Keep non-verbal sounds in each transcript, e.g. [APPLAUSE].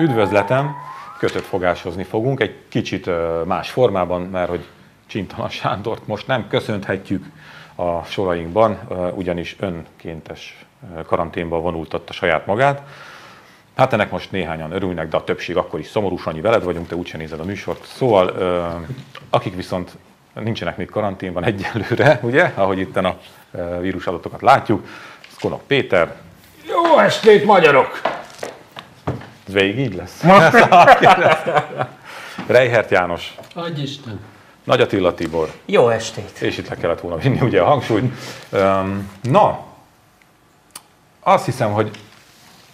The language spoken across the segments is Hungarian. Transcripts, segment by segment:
Üdvözletem, kötött fogáshozni fogunk, egy kicsit más formában, mert hogy Csintalan Sándort most nem köszönhetjük a sorainkban, ugyanis önkéntes karanténba vonultatta saját magát. Hát ennek most néhányan örülnek, de a többség akkor is szomorú, Sanyi, veled vagyunk, te úgyse nézed a műsort. Szóval, akik viszont nincsenek még karanténban egyelőre, [LAUGHS] ugye, ahogy itt a vírus adatokat látjuk, Skonok Péter. Jó estét, magyarok! Ez végig így lesz? [LAUGHS] Reihert János. Adj Isten. Nagy Attila Tibor. Jó estét! És itt le kellett volna vinni ugye a hangsúlyt. Na, azt hiszem, hogy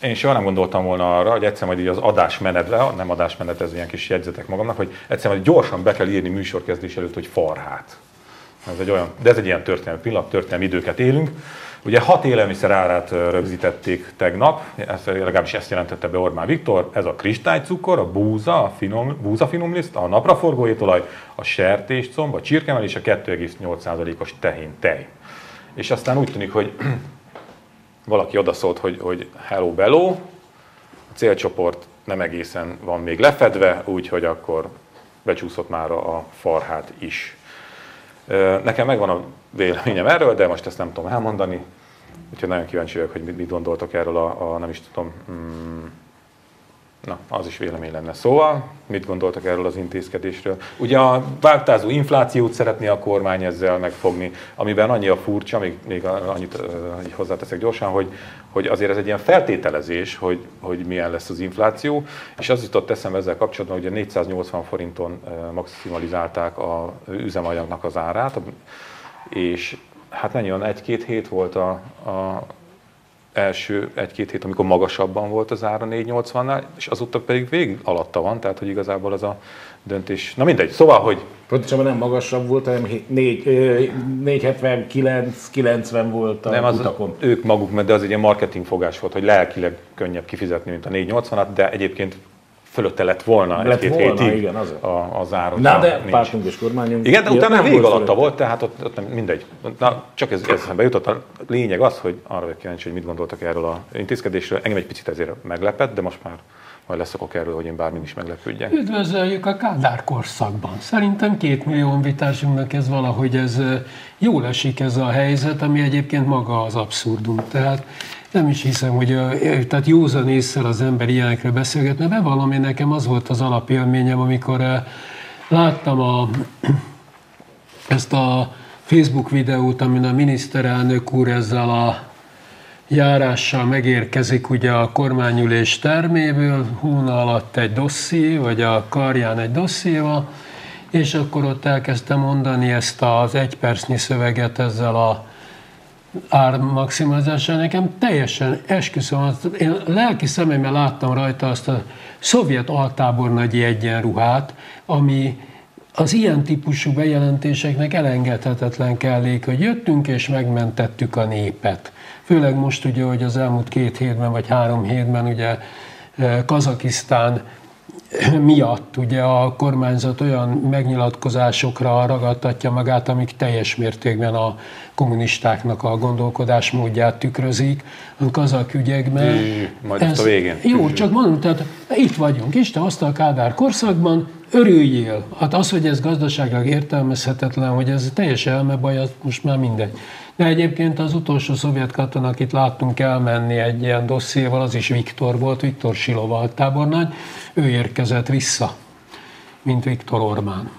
én soha nem gondoltam volna arra, hogy egyszer majd így az adásmenetre, nem adásmenet, ez ilyen kis jegyzetek magamnak, hogy egyszer majd gyorsan be kell írni műsorkezdés előtt, hogy farhát. Ez egy olyan, de ez egy ilyen történelmi pillanat, történelmi időket élünk. Ugye hat élelmiszer árát rögzítették tegnap, ezt, legalábbis ezt jelentette be Ormán Viktor, ez a kristálycukor, a búza, a finom, búza finomliszt, a napraforgó étolaj, a sertéscomb, a csirkemel és a 2,8%-os tehén tej. És aztán úgy tűnik, hogy [CLEARS THROAT] valaki odaszólt, hogy, hogy hello bello, a célcsoport nem egészen van még lefedve, úgyhogy akkor becsúszott már a farhát is. Nekem megvan a véleményem erről, de most ezt nem tudom elmondani, úgyhogy nagyon kíváncsi vagyok, hogy mit gondoltok erről a, a nem is tudom, mm, Na, az is vélemény lenne. Szóval, mit gondoltak erről az intézkedésről? Ugye a váltázó inflációt szeretné a kormány ezzel megfogni, amiben annyi a furcsa, még, még annyit uh, hozzáteszek gyorsan, hogy, hogy azért ez egy ilyen feltételezés, hogy, hogy milyen lesz az infláció, és az jutott eszembe ezzel kapcsolatban, hogy 480 forinton maximalizálták a üzemanyagnak az árát, és hát olyan, egy-két hét volt a, a első egy-két hét, amikor magasabban volt az ára 480-nál, és azóta pedig végig alatta van, tehát hogy igazából az a döntés, na mindegy, szóval, hogy... Pontosabban nem magasabb volt, hanem 479-90 volt a nem, az utakon. ők maguk, de az egy ilyen marketing fogás volt, hogy lelkileg könnyebb kifizetni, mint a 480-at, de egyébként fölötte lett volna lett egy-két volna, hétig igen, az a, az árok. Na de nincs. pártunk és kormányunk. Igen, de utána vég alatta volt, tehát ott, ott mindegy. Na, csak ez, ez eszembe jutott. A lényeg az, hogy arra vagyok kíváncsi, hogy mit gondoltak erről a intézkedésről. Engem egy picit ezért meglepett, de most már majd leszokok erről, hogy én bármin is meglepődjek. Üdvözöljük a Kádár korszakban. Szerintem két millió vitásunknak ez valahogy ez jól esik ez a helyzet, ami egyébként maga az abszurdum. Tehát nem is hiszem, hogy tehát józan észre az ember ilyenekről beszélgetne. Bevallom, én nekem az volt az alapélményem, amikor láttam a, [CLEARS THROAT] ezt a Facebook videót, amin a miniszterelnök úr ezzel a járással megérkezik ugye a kormányülés terméből, húna alatt egy dosszié, vagy a karján egy dossziéval, és akkor ott elkezdte mondani ezt az egy percnyi szöveget ezzel a ár maximalizása nekem teljesen esküszöm, én lelki szememmel láttam rajta azt a szovjet altábornagyi egyenruhát, ami az ilyen típusú bejelentéseknek elengedhetetlen kellék, hogy jöttünk és megmentettük a népet. Főleg most ugye, hogy az elmúlt két hétben vagy három hétben ugye eh, Kazakisztán miatt ugye a kormányzat olyan megnyilatkozásokra ragadtatja magát, amik teljes mértékben a kommunistáknak a gondolkodásmódját tükrözik a kazak ügyekben. Majd ez, a végén. Jó, csak mondom, tehát itt vagyunk, Isten hozta a Kádár korszakban, örüljél. Hát az, hogy ez gazdaságilag értelmezhetetlen, hogy ez teljes elmebaj, az most már mindegy. De egyébként az utolsó szovjet katona, akit láttunk elmenni egy ilyen dossziéval, az is Viktor volt, Viktor Silova tábornagy, ő érkezett vissza, mint Viktor Orbán.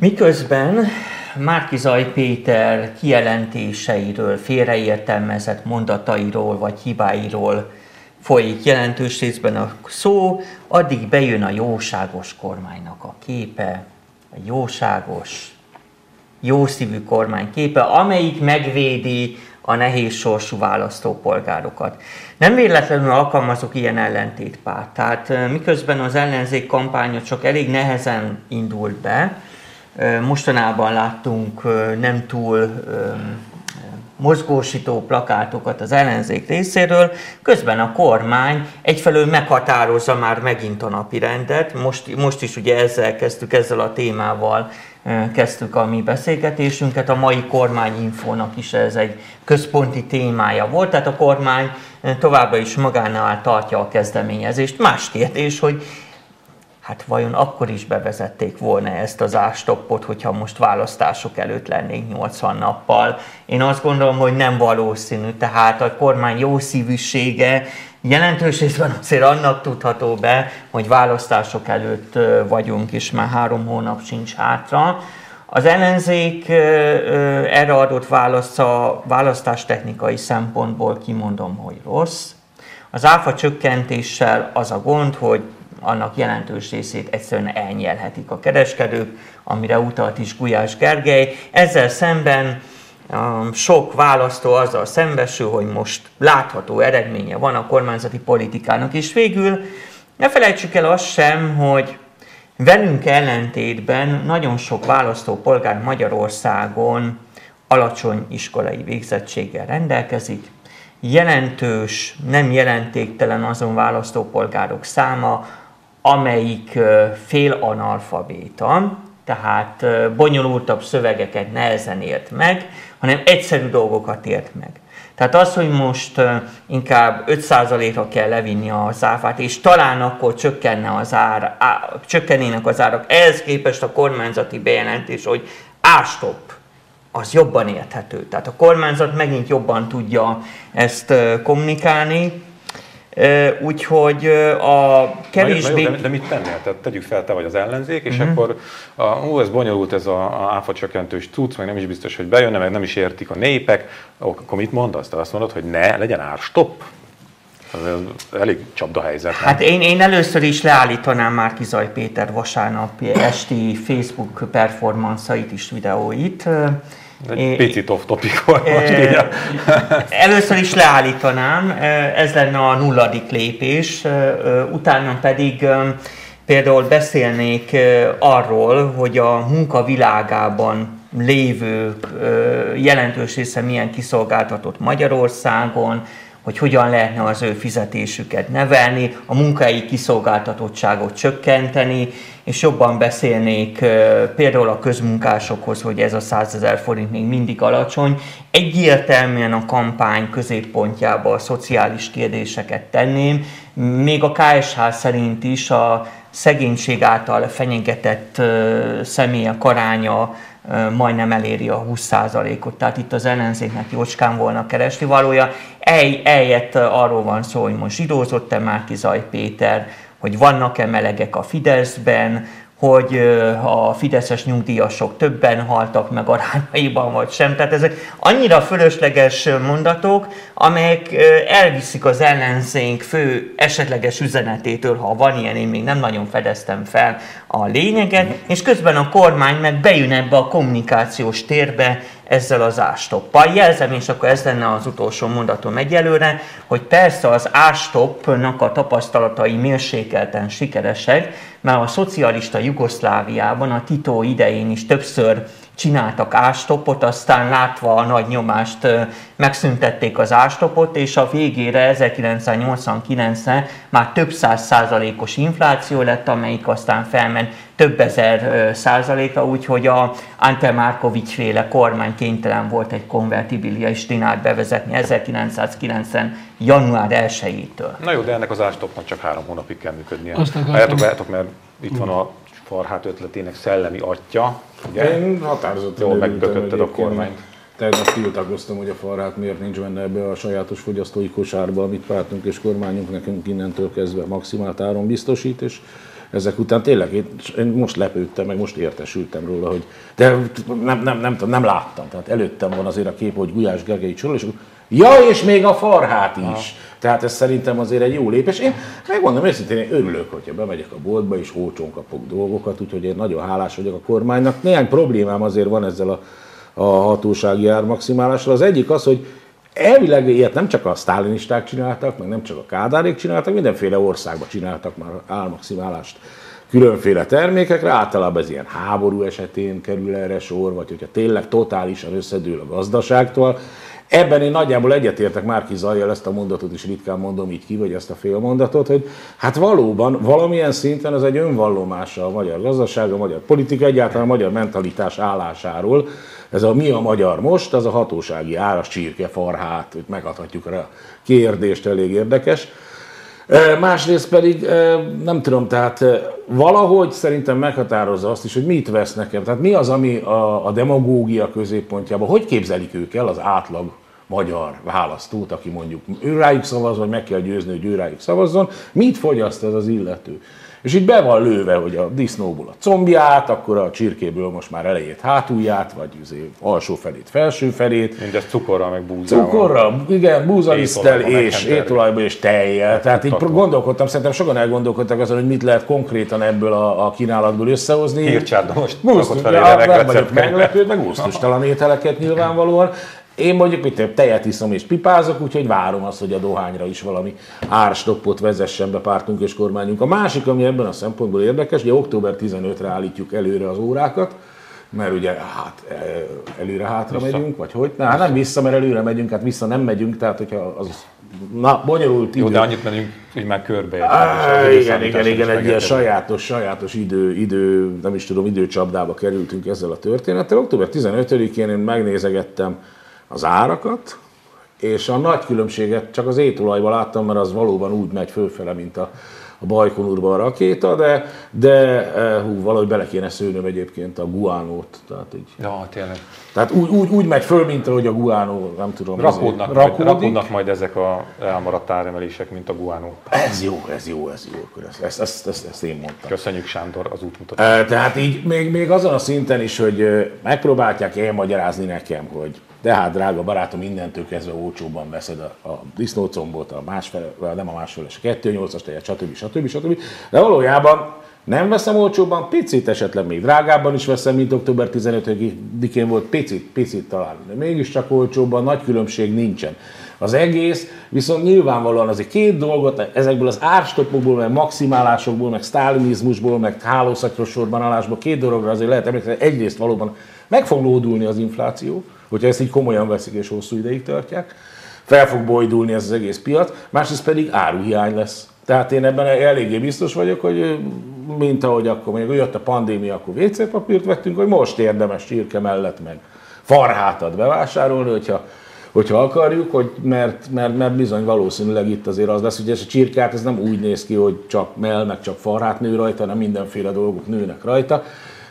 Miközben Márkizaj Péter kijelentéseiről, félreértelmezett mondatairól vagy hibáiról folyik jelentős részben a szó, addig bejön a jóságos kormánynak a képe, a jóságos, jószívű kormány képe, amelyik megvédi a nehéz sorsú választópolgárokat. Nem véletlenül alkalmazok ilyen ellentétpárt. Tehát miközben az ellenzék kampánya csak elég nehezen indult be, mostanában láttunk nem túl mozgósító plakátokat az ellenzék részéről, közben a kormány egyfelől meghatározza már megint a napi rendet, most, most is ugye ezzel kezdtük, ezzel a témával kezdtük a mi beszélgetésünket. A mai kormányinfónak is ez egy központi témája volt, tehát a kormány továbbra is magánál tartja a kezdeményezést. Más kérdés, hogy hát vajon akkor is bevezették volna ezt az ástoppot, hogyha most választások előtt lennénk 80 nappal. Én azt gondolom, hogy nem valószínű, tehát a kormány jó szívűsége jelentős részben azért annak tudható be, hogy választások előtt vagyunk, és már három hónap sincs hátra. Az ellenzék erre adott válasz a választástechnikai szempontból kimondom, hogy rossz. Az áfa csökkentéssel az a gond, hogy annak jelentős részét egyszerűen elnyelhetik a kereskedők, amire utalt is Gulyás Gergely. Ezzel szemben um, sok választó azzal szembesül, hogy most látható eredménye van a kormányzati politikának, és végül ne felejtsük el azt sem, hogy velünk ellentétben nagyon sok választópolgár Magyarországon alacsony iskolai végzettséggel rendelkezik, jelentős, nem jelentéktelen azon választópolgárok száma, amelyik fél analfabéta, tehát bonyolultabb szövegeket nehezen ért meg, hanem egyszerű dolgokat ért meg. Tehát az, hogy most inkább 5%-ra kell levinni az áfát, és talán akkor csökkenne az ár, á, csökkennének az árak, ehhez képest a kormányzati bejelentés, hogy ástop, az jobban érthető. Tehát a kormányzat megint jobban tudja ezt kommunikálni, Úgyhogy a kevésbé... Na jó, de, de mit tennél? Tehát tegyük fel, te vagy az ellenzék, és uh-huh. akkor a, ó, ez bonyolult ez a, a áfa csökkentős tudsz, meg nem is biztos, hogy bejönne, meg nem is értik a népek. Akkor mit mondasz? Te azt mondod, hogy ne, legyen árstop? Ez elég csapda helyzet. Nem? Hát én, én először is leállítanám már Kizaj Péter vasárnap esti Facebook performanszait is, videóit. Egy picit off topic volt most [LAUGHS] Először is leállítanám, ez lenne a nulladik lépés, utána pedig például beszélnék arról, hogy a munka világában lévők jelentős része milyen kiszolgáltatott Magyarországon, hogy hogyan lehetne az ő fizetésüket nevelni, a munkai kiszolgáltatottságot csökkenteni, és jobban beszélnék például a közmunkásokhoz, hogy ez a 100 ezer forint még mindig alacsony. Egyértelműen a kampány középpontjába a szociális kérdéseket tenném, még a KSH szerint is a szegénység által fenyegetett személyek aránya majdnem eléri a 20%-ot, tehát itt az ellenzéknek jócskán volna keresni valója. El, eljött arról van szó, hogy most zsidózott-e Márki Zaj Péter, hogy vannak-e melegek a Fideszben, hogy a fideszes nyugdíjasok többen haltak meg arányaiban, vagy sem. Tehát ezek annyira fölösleges mondatok, amelyek elviszik az ellenzénk fő esetleges üzenetétől, ha van ilyen, én még nem nagyon fedeztem fel a lényeget, és közben a kormány meg bejön ebbe a kommunikációs térbe, ezzel az ástoppal. Jelzem, és akkor ez lenne az utolsó mondatom egyelőre, hogy persze az ástoppnak a tapasztalatai mérsékelten sikeresek, mert a szocialista Jugoszláviában a Tito idején is többször csináltak ástopot, aztán látva a nagy nyomást megszüntették az ástopot, és a végére 1989-re már több száz százalékos infláció lett, amelyik aztán felment több ezer százaléka, úgyhogy a Ante Markovics féle kormány kénytelen volt egy konvertibilis dinárt bevezetni 1990. január 1-től. Na jó, de ennek az ástopnak csak három hónapig kell működnie. Azt akartam. mert itt van a farhát ötletének szellemi atya. Ugye? Én határozottan Jól megbökötted a kormányt. Tegnap tiltakoztam, hogy a farhát miért nincs benne ebbe a sajátos fogyasztói kosárba, amit pártunk és kormányunk nekünk innentől kezdve maximált áron biztosít, és ezek után tényleg én, most lepődtem, meg most értesültem róla, hogy de nem, nem, nem, nem, nem láttam, tehát előttem van azért a kép, hogy Gulyás Gergely sorol, és ja, és még a farhát is. Ha. Tehát ez szerintem azért egy jó lépés. Én megmondom őszintén, én örülök, hogyha bemegyek a boltba és olcsón kapok dolgokat, úgyhogy én nagyon hálás vagyok a kormánynak. Néhány problémám azért van ezzel a, a hatósági ármaximálással. Az egyik az, hogy elvileg ilyet nem csak a sztálinisták csináltak, meg nem csak a kádárék csináltak, mindenféle országban csináltak már ármaximálást különféle termékekre, általában ez ilyen háború esetén kerül erre sor, vagy hogyha tényleg totálisan összedől a gazdaságtól. Ebben én nagyjából egyetértek Márki Zajjal, ezt a mondatot is ritkán mondom így ki, vagy ezt a fél mondatot, hogy hát valóban valamilyen szinten ez egy önvallomása a magyar gazdaság, a magyar politika, egyáltalán a magyar mentalitás állásáról. Ez a mi a magyar most, az a hatósági áras csirke, farhát, hogy megadhatjuk rá kérdést, elég érdekes. Másrészt pedig nem tudom, tehát valahogy szerintem meghatározza azt is, hogy mit vesz nekem. Tehát mi az, ami a, a demagógia középpontjában, hogy képzelik ők el az átlag magyar választót, aki mondjuk ő rájuk szavaz, vagy meg kell győzni, hogy ő rájuk szavazzon, mit fogyaszt ez az illető? És így be van lőve, hogy a disznóból a combját, akkor a csirkéből most már elejét hátulját, vagy azért alsó felét, felső felét. Mindez cukorral, meg búzával. Cukorral, igen, búzalisztel és étolajban és tejjel. Tehát így gondolkodtam, szerintem sokan elgondolkodtak azon, hogy mit lehet konkrétan ebből a, a kínálatból összehozni. Hírcsárda most felé ja, meg vagyok meglepődve, meg gusztustalan ételeket nyilvánvalóan. Én mondjuk mit több tejet iszom és pipázok, úgyhogy várom azt, hogy a dohányra is valami árstoppot vezessen be pártunk és kormányunk. A másik, ami ebben a szempontból érdekes, hogy október 15-re állítjuk előre az órákat, mert ugye hát e, előre-hátra megyünk, vagy hogy? Na, hát nem vissza, mert előre megyünk, hát vissza nem megyünk, tehát hogyha az Na, bonyolult idő. Jó, de annyit megyünk, hogy már körbe. Á, igen, igen, igen, egy ilyen sajátos, sajátos idő, idő, nem is tudom, időcsapdába kerültünk ezzel a történettel. Október 15-én én megnézegettem az árakat, és a nagy különbséget csak az étolajban láttam, mert az valóban úgy megy fölfele, mint a, a Bajkonurban a rakéta, de, de eh, hú, valahogy bele kéne szőnöm egyébként a guánót. Tehát így, ja, tényleg. Tehát úgy, úgy, úgy megy föl, mint ahogy a guánó, nem tudom. Rakódnak, majd, rakódnak majd ezek a elmaradt áremelések, mint a guánó. Ez jó, ez jó, ez jó. Ezt, ezt, ezt, ezt, ezt én mondtam. Köszönjük Sándor az útmutatást. Eh, tehát így még, még azon a szinten is, hogy eh, megpróbálják elmagyarázni nekem, hogy tehát, drága barátom, innentől kezdve olcsóban veszed a, a disznócombot, a másfele, nem a másfele, a 2.8-as tejet, stb. stb. stb. De valójában nem veszem olcsóban, picit esetleg még drágábban is veszem, mint október 15-én volt, picit, picit talán, de mégiscsak olcsóbban, nagy különbség nincsen. Az egész viszont nyilvánvalóan azért két dolgot, ezekből az árstopokból, meg maximálásokból, meg sztálinizmusból, meg hálószatros sorban állásból, két dologra azért lehet emlékezni, egyrészt valóban meg fog lódulni az infláció, hogyha ezt így komolyan veszik és hosszú ideig tartják, fel fog bojdulni ez az egész piac, másrészt pedig áruhiány lesz. Tehát én ebben eléggé biztos vagyok, hogy mint ahogy akkor mondjuk jött a pandémia, akkor WC papírt vettünk, hogy most érdemes csirke mellett meg farhátat bevásárolni, hogyha, hogyha akarjuk, hogy mert, mert, mert bizony valószínűleg itt azért az lesz, hogy ez a csirkát ez nem úgy néz ki, hogy csak mell, meg csak farhát nő rajta, hanem mindenféle dolgok nőnek rajta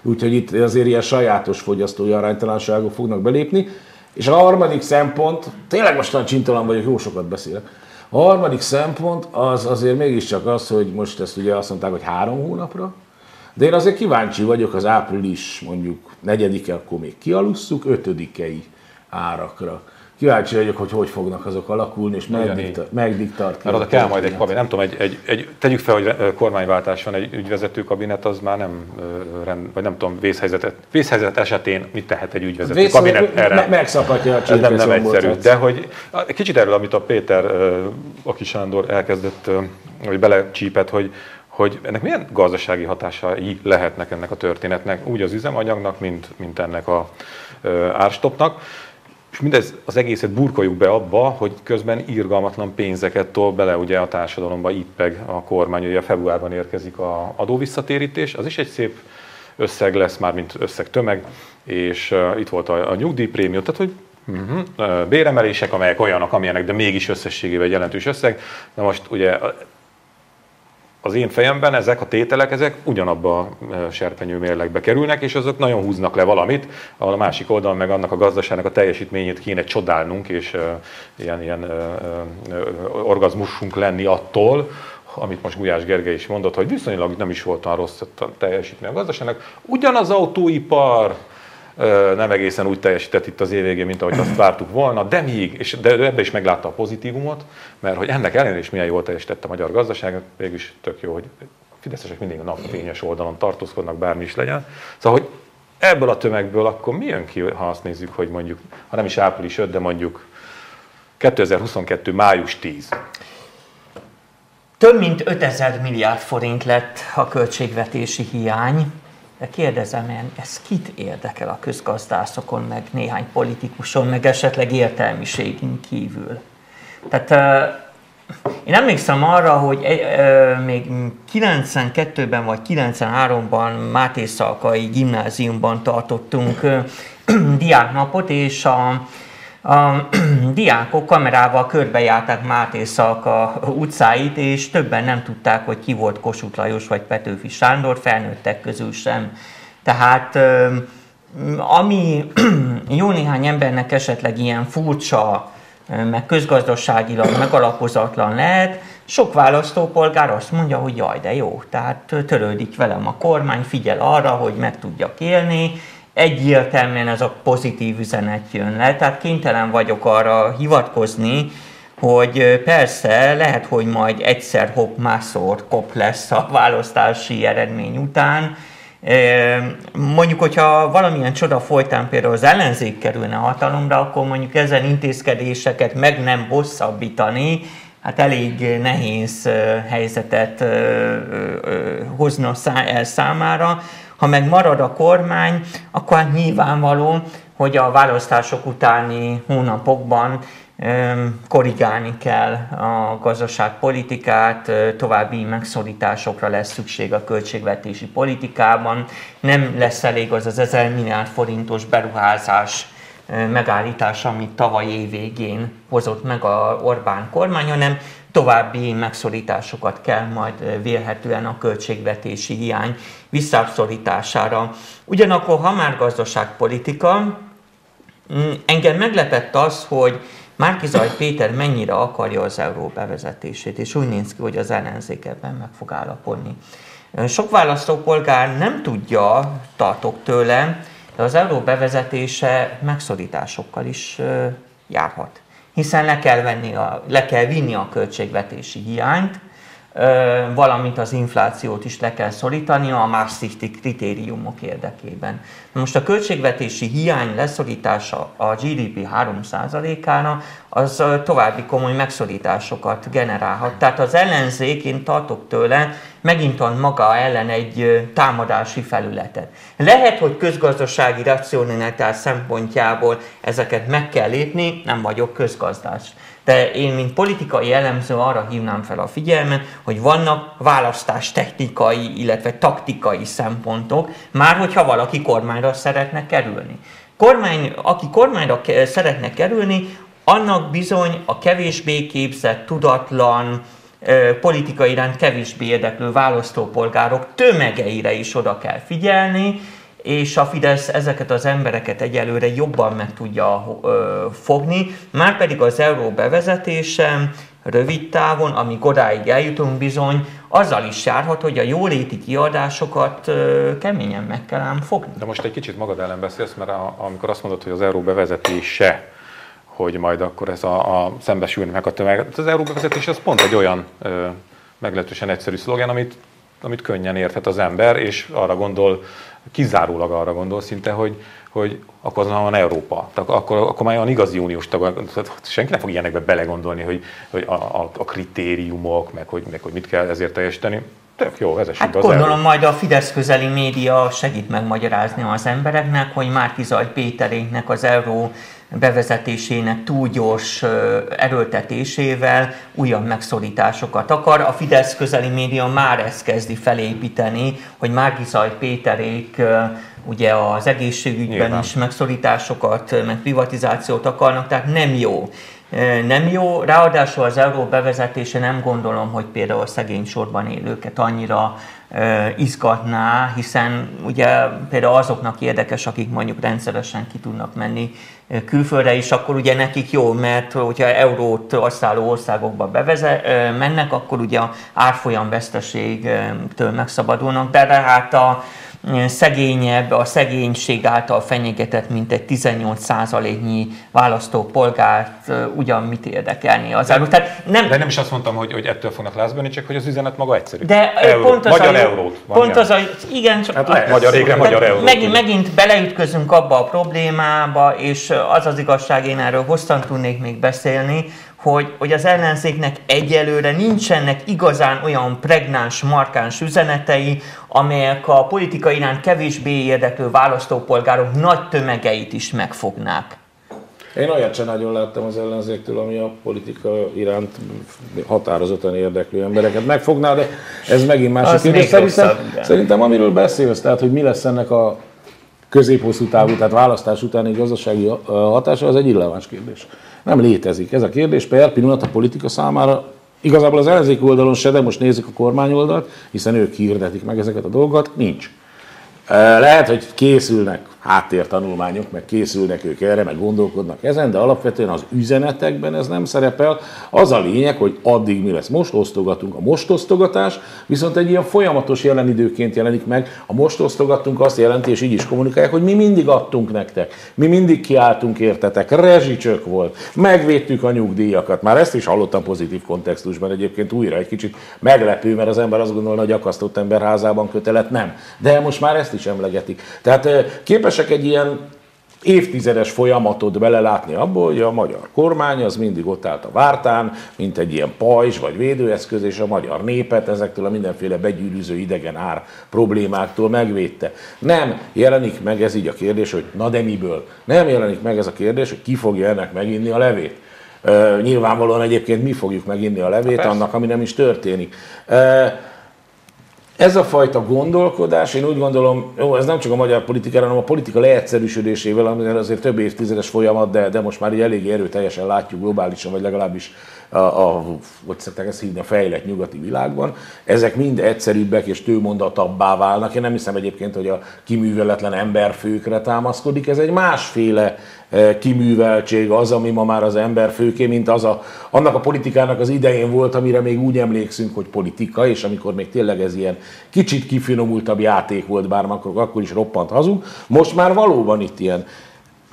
úgyhogy itt azért ilyen sajátos fogyasztói aránytalanságok fognak belépni. És a harmadik szempont, tényleg most csintalan vagyok, jó sokat beszélek, a harmadik szempont az azért mégiscsak az, hogy most ezt ugye azt mondták, hogy három hónapra, de én azért kíváncsi vagyok az április mondjuk negyedike, akkor még kialusszuk, ötödikei árakra kíváncsi vagyok, hogy hogy fognak azok alakulni, és megdikta, megdiktart ki. Mert oda kell majd egy kabinet, nem tudom, egy, egy, egy, tegyük fel, hogy kormányváltás van, egy ügyvezető kabinet, az már nem, rend, vagy nem tudom, vészhelyzet, vészhelyzet esetén mit tehet egy ügyvezető Vész, kabinet erre? Me, megszakadja a Ez nem, nem egyszerű, de hogy kicsit erről, amit a Péter Aki Sándor elkezdett, vagy belecsípett, hogy hogy ennek milyen gazdasági hatásai lehetnek ennek a történetnek, úgy az üzemanyagnak, mint, mint ennek a árstopnak és mindez az egészet burkoljuk be abba, hogy közben irgalmatlan pénzeket tol bele ugye a társadalomba, ippeg a kormány, ugye februárban érkezik a adóvisszatérítés, az is egy szép összeg lesz, már mint összeg tömeg, és uh, itt volt a, a nyugdíjprémium, tehát hogy uh-huh, béremelések, amelyek olyanok, amilyenek, de mégis összességében egy jelentős összeg. Na most ugye az én fejemben ezek a tételek, ezek ugyanabba a serpenyő mérlegbe kerülnek, és azok nagyon húznak le valamit, ahol a másik oldalon meg annak a gazdaságnak a teljesítményét kéne csodálnunk, és ilyen, ilyen orgazmusunk lenni attól, amit most Gulyás Gergely is mondott, hogy viszonylag nem is volt olyan rossz a teljesítmény a gazdaságnak. Ugyanaz autóipar, nem egészen úgy teljesített itt az év végén, mint ahogy azt vártuk volna, de még, és de ebbe is meglátta a pozitívumot, mert hogy ennek ellenére is milyen jól teljesített a magyar gazdaság, végülis tök jó, hogy fideszesek mindig a napfényes oldalon tartózkodnak, bármi is legyen. Szóval, hogy ebből a tömegből akkor mi jön ki, ha azt nézzük, hogy mondjuk, ha nem is április 5, de mondjuk 2022. május 10. Több mint 5000 milliárd forint lett a költségvetési hiány, De kérdezem én, ez kit érdekel a közgazdászokon, meg néhány politikuson, meg esetleg értelmiségünk kívül? Tehát én emlékszem arra, hogy még 92-ben vagy 93-ban Máté Szalkai gimnáziumban tartottunk [CLEARS THROAT] diáknapot, és a, a [CLEARS THROAT] diákok kamerával körbejárták Máté Szalka utcáit, és többen nem tudták, hogy ki volt Kossuth Lajos vagy Petőfi Sándor, felnőttek közül sem. Tehát ami [CLEARS THROAT] jó néhány embernek esetleg ilyen furcsa, meg közgazdaságilag megalapozatlan lehet, sok választópolgár azt mondja, hogy jaj, de jó, tehát törődik velem a kormány, figyel arra, hogy meg tudjak élni, egyértelműen ez a pozitív üzenet jön le, tehát kénytelen vagyok arra hivatkozni, hogy persze lehet, hogy majd egyszer hopp, másszor kop lesz a választási eredmény után, Mondjuk, hogyha valamilyen csoda folytán például az ellenzék kerülne hatalomra, akkor mondjuk ezen intézkedéseket meg nem hosszabbítani, hát elég nehéz helyzetet hozna el számára. Ha meg marad a kormány, akkor hát nyilvánvaló, hogy a választások utáni hónapokban korrigálni kell a gazdaságpolitikát, további megszorításokra lesz szükség a költségvetési politikában, nem lesz elég az az 1000 milliárd forintos beruházás megállítása, amit tavaly év végén hozott meg a Orbán kormány, hanem további megszorításokat kell majd vélhetően a költségvetési hiány visszaszorítására. Ugyanakkor, ha már gazdaságpolitika, mm, engem meglepett az, hogy Márkizaj Péter mennyire akarja az euró bevezetését, és úgy néz ki, hogy az ellenzék ebben meg fog állapodni. Sok választópolgár nem tudja, tartok tőle, de az euró bevezetése megszorításokkal is járhat. Hiszen le kell, venni a, le kell vinni a költségvetési hiányt, valamint az inflációt is le kell szorítani a Maastrichti kritériumok érdekében. Most a költségvetési hiány leszorítása a GDP 3%-ára az további komoly megszorításokat generálhat. Tehát az ellenzék, én tartok tőle, megint van maga ellen egy támadási felületet. Lehet, hogy közgazdasági racionalitás szempontjából ezeket meg kell lépni, nem vagyok közgazdász. De én, mint politikai elemző arra hívnám fel a figyelmet, hogy vannak választás technikai, illetve taktikai szempontok, már hogyha valaki kormányra szeretne kerülni. Kormány, aki kormányra szeretne kerülni, annak bizony a kevésbé képzett, tudatlan, politika iránt kevésbé érdeklő választópolgárok tömegeire is oda kell figyelni, és a Fidesz ezeket az embereket egyelőre jobban meg tudja fogni, már pedig az euró bevezetése rövid távon, amíg odáig eljutunk bizony, azzal is járhat, hogy a jóléti kiadásokat keményen meg kell ám fogni. De most egy kicsit magad ellen beszélsz, mert a, amikor azt mondod, hogy az euró bevezetése, hogy majd akkor ez a, a szembesülnek a tömeg. Hát az euró bevezetés az pont egy olyan ö, meglehetősen egyszerű szlogen, amit, amit könnyen érthet az ember, és arra gondol, kizárólag arra gondol szinte, hogy, hogy akkor azon van Európa. Akkor, akkor már olyan igazi uniós tag, senki nem fog ilyenekbe belegondolni, hogy, hogy a, a, a kritériumok, meg hogy, meg hogy mit kell ezért teljesíteni. Tök jó, vezessük hát gondolom Európa. majd a Fidesz közeli média segít megmagyarázni az embereknek, hogy Márkizaj Péterénknek az euró bevezetésének túl gyors erőltetésével újabb megszorításokat akar. A Fidesz közeli média már ezt kezdi felépíteni, hogy Márkizaj Péterék ugye az egészségügyben Nyilván. is megszorításokat, meg privatizációt akarnak, tehát nem jó. Nem jó, ráadásul az euró bevezetése nem gondolom, hogy például a szegény sorban élőket annyira izgatná, hiszen ugye például azoknak érdekes, akik mondjuk rendszeresen ki tudnak menni külföldre, és akkor ugye nekik jó, mert hogyha eurót asszáló országokba beveze, mennek, akkor ugye árfolyam veszteségtől megszabadulnak, de hát a szegényebb, a szegénység által fenyegetett, mint egy 18%-nyi választópolgárt ugyan mit érdekelni az árut. Tehát nem, de nem is azt mondtam, hogy, hogy ettől fognak lázbani, csak hogy az üzenet maga egyszerű. De Euró. pont az magyar a, eurót. Pont az a, igen, csak hát lehet, magyar égre, magyar eurót. Megint, megint beleütközünk abba a problémába, és az az igazság, én erről hosszan tudnék még beszélni, hogy, hogy az ellenzéknek egyelőre nincsenek igazán olyan pregnáns, markáns üzenetei, amelyek a politika iránt kevésbé érdeklő választópolgárok nagy tömegeit is megfognák. Én olyat sem nagyon láttam az ellenzéktől, ami a politika iránt határozottan érdeklő embereket megfogná, de ez megint másik kérdés. Szerintem, szerintem amiről beszélsz, tehát hogy mi lesz ennek a középhosszú távú, tehát választás utáni gazdasági hatása, az egy irreleváns kérdés. Nem létezik. Ez a kérdés per pillanat a politika számára Igazából az ellenzék oldalon se, de most nézzük a kormány oldalt, hiszen ők hirdetik meg ezeket a dolgokat, nincs. Lehet, hogy készülnek háttértanulmányok, meg készülnek ők erre, meg gondolkodnak ezen, de alapvetően az üzenetekben ez nem szerepel. Az a lényeg, hogy addig mi lesz. Most osztogatunk. A most osztogatás viszont egy ilyen folyamatos jelenidőként jelenik meg. A most osztogatunk azt jelenti, és így is kommunikálják, hogy mi mindig adtunk nektek. Mi mindig kiálltunk értetek. Rezsicsök volt. Megvédtük a nyugdíjakat. Már ezt is hallottam pozitív kontextusban egyébként újra egy kicsit meglepő, mert az ember azt gondolna, hogy akasztott ember házában kötelet. Nem. De most már ezt is emlegetik. Tehát képes képesek egy ilyen évtizedes folyamatot belelátni abból, hogy a magyar kormány az mindig ott állt a vártán, mint egy ilyen pajzs vagy védőeszköz, és a magyar népet ezektől a mindenféle begyűrűző idegen ár problémáktól megvédte. Nem jelenik meg ez így a kérdés, hogy na de miből? Nem jelenik meg ez a kérdés, hogy ki fogja ennek meginni a levét. Uh, nyilvánvalóan egyébként mi fogjuk meginni a levét Persze. annak, ami nem is történik. Uh, ez a fajta gondolkodás, én úgy gondolom, jó, ez nem csak a magyar politikára, hanem a politika leegyszerűsödésével, ami azért több évtizedes folyamat, de, de most már így elég erőteljesen látjuk globálisan, vagy legalábbis a, a hogy szokták ezt hívni, a fejlett nyugati világban. Ezek mind egyszerűbbek és tőmondatabbá válnak. Én nem hiszem egyébként, hogy a kiműveletlen emberfőkre támaszkodik. Ez egy másféle E, kiműveltség az, ami ma már az ember főké, mint az a, annak a politikának az idején volt, amire még úgy emlékszünk, hogy politika, és amikor még tényleg ez ilyen kicsit kifinomultabb játék volt, bár akkor, akkor is roppant hazug, most már valóban itt ilyen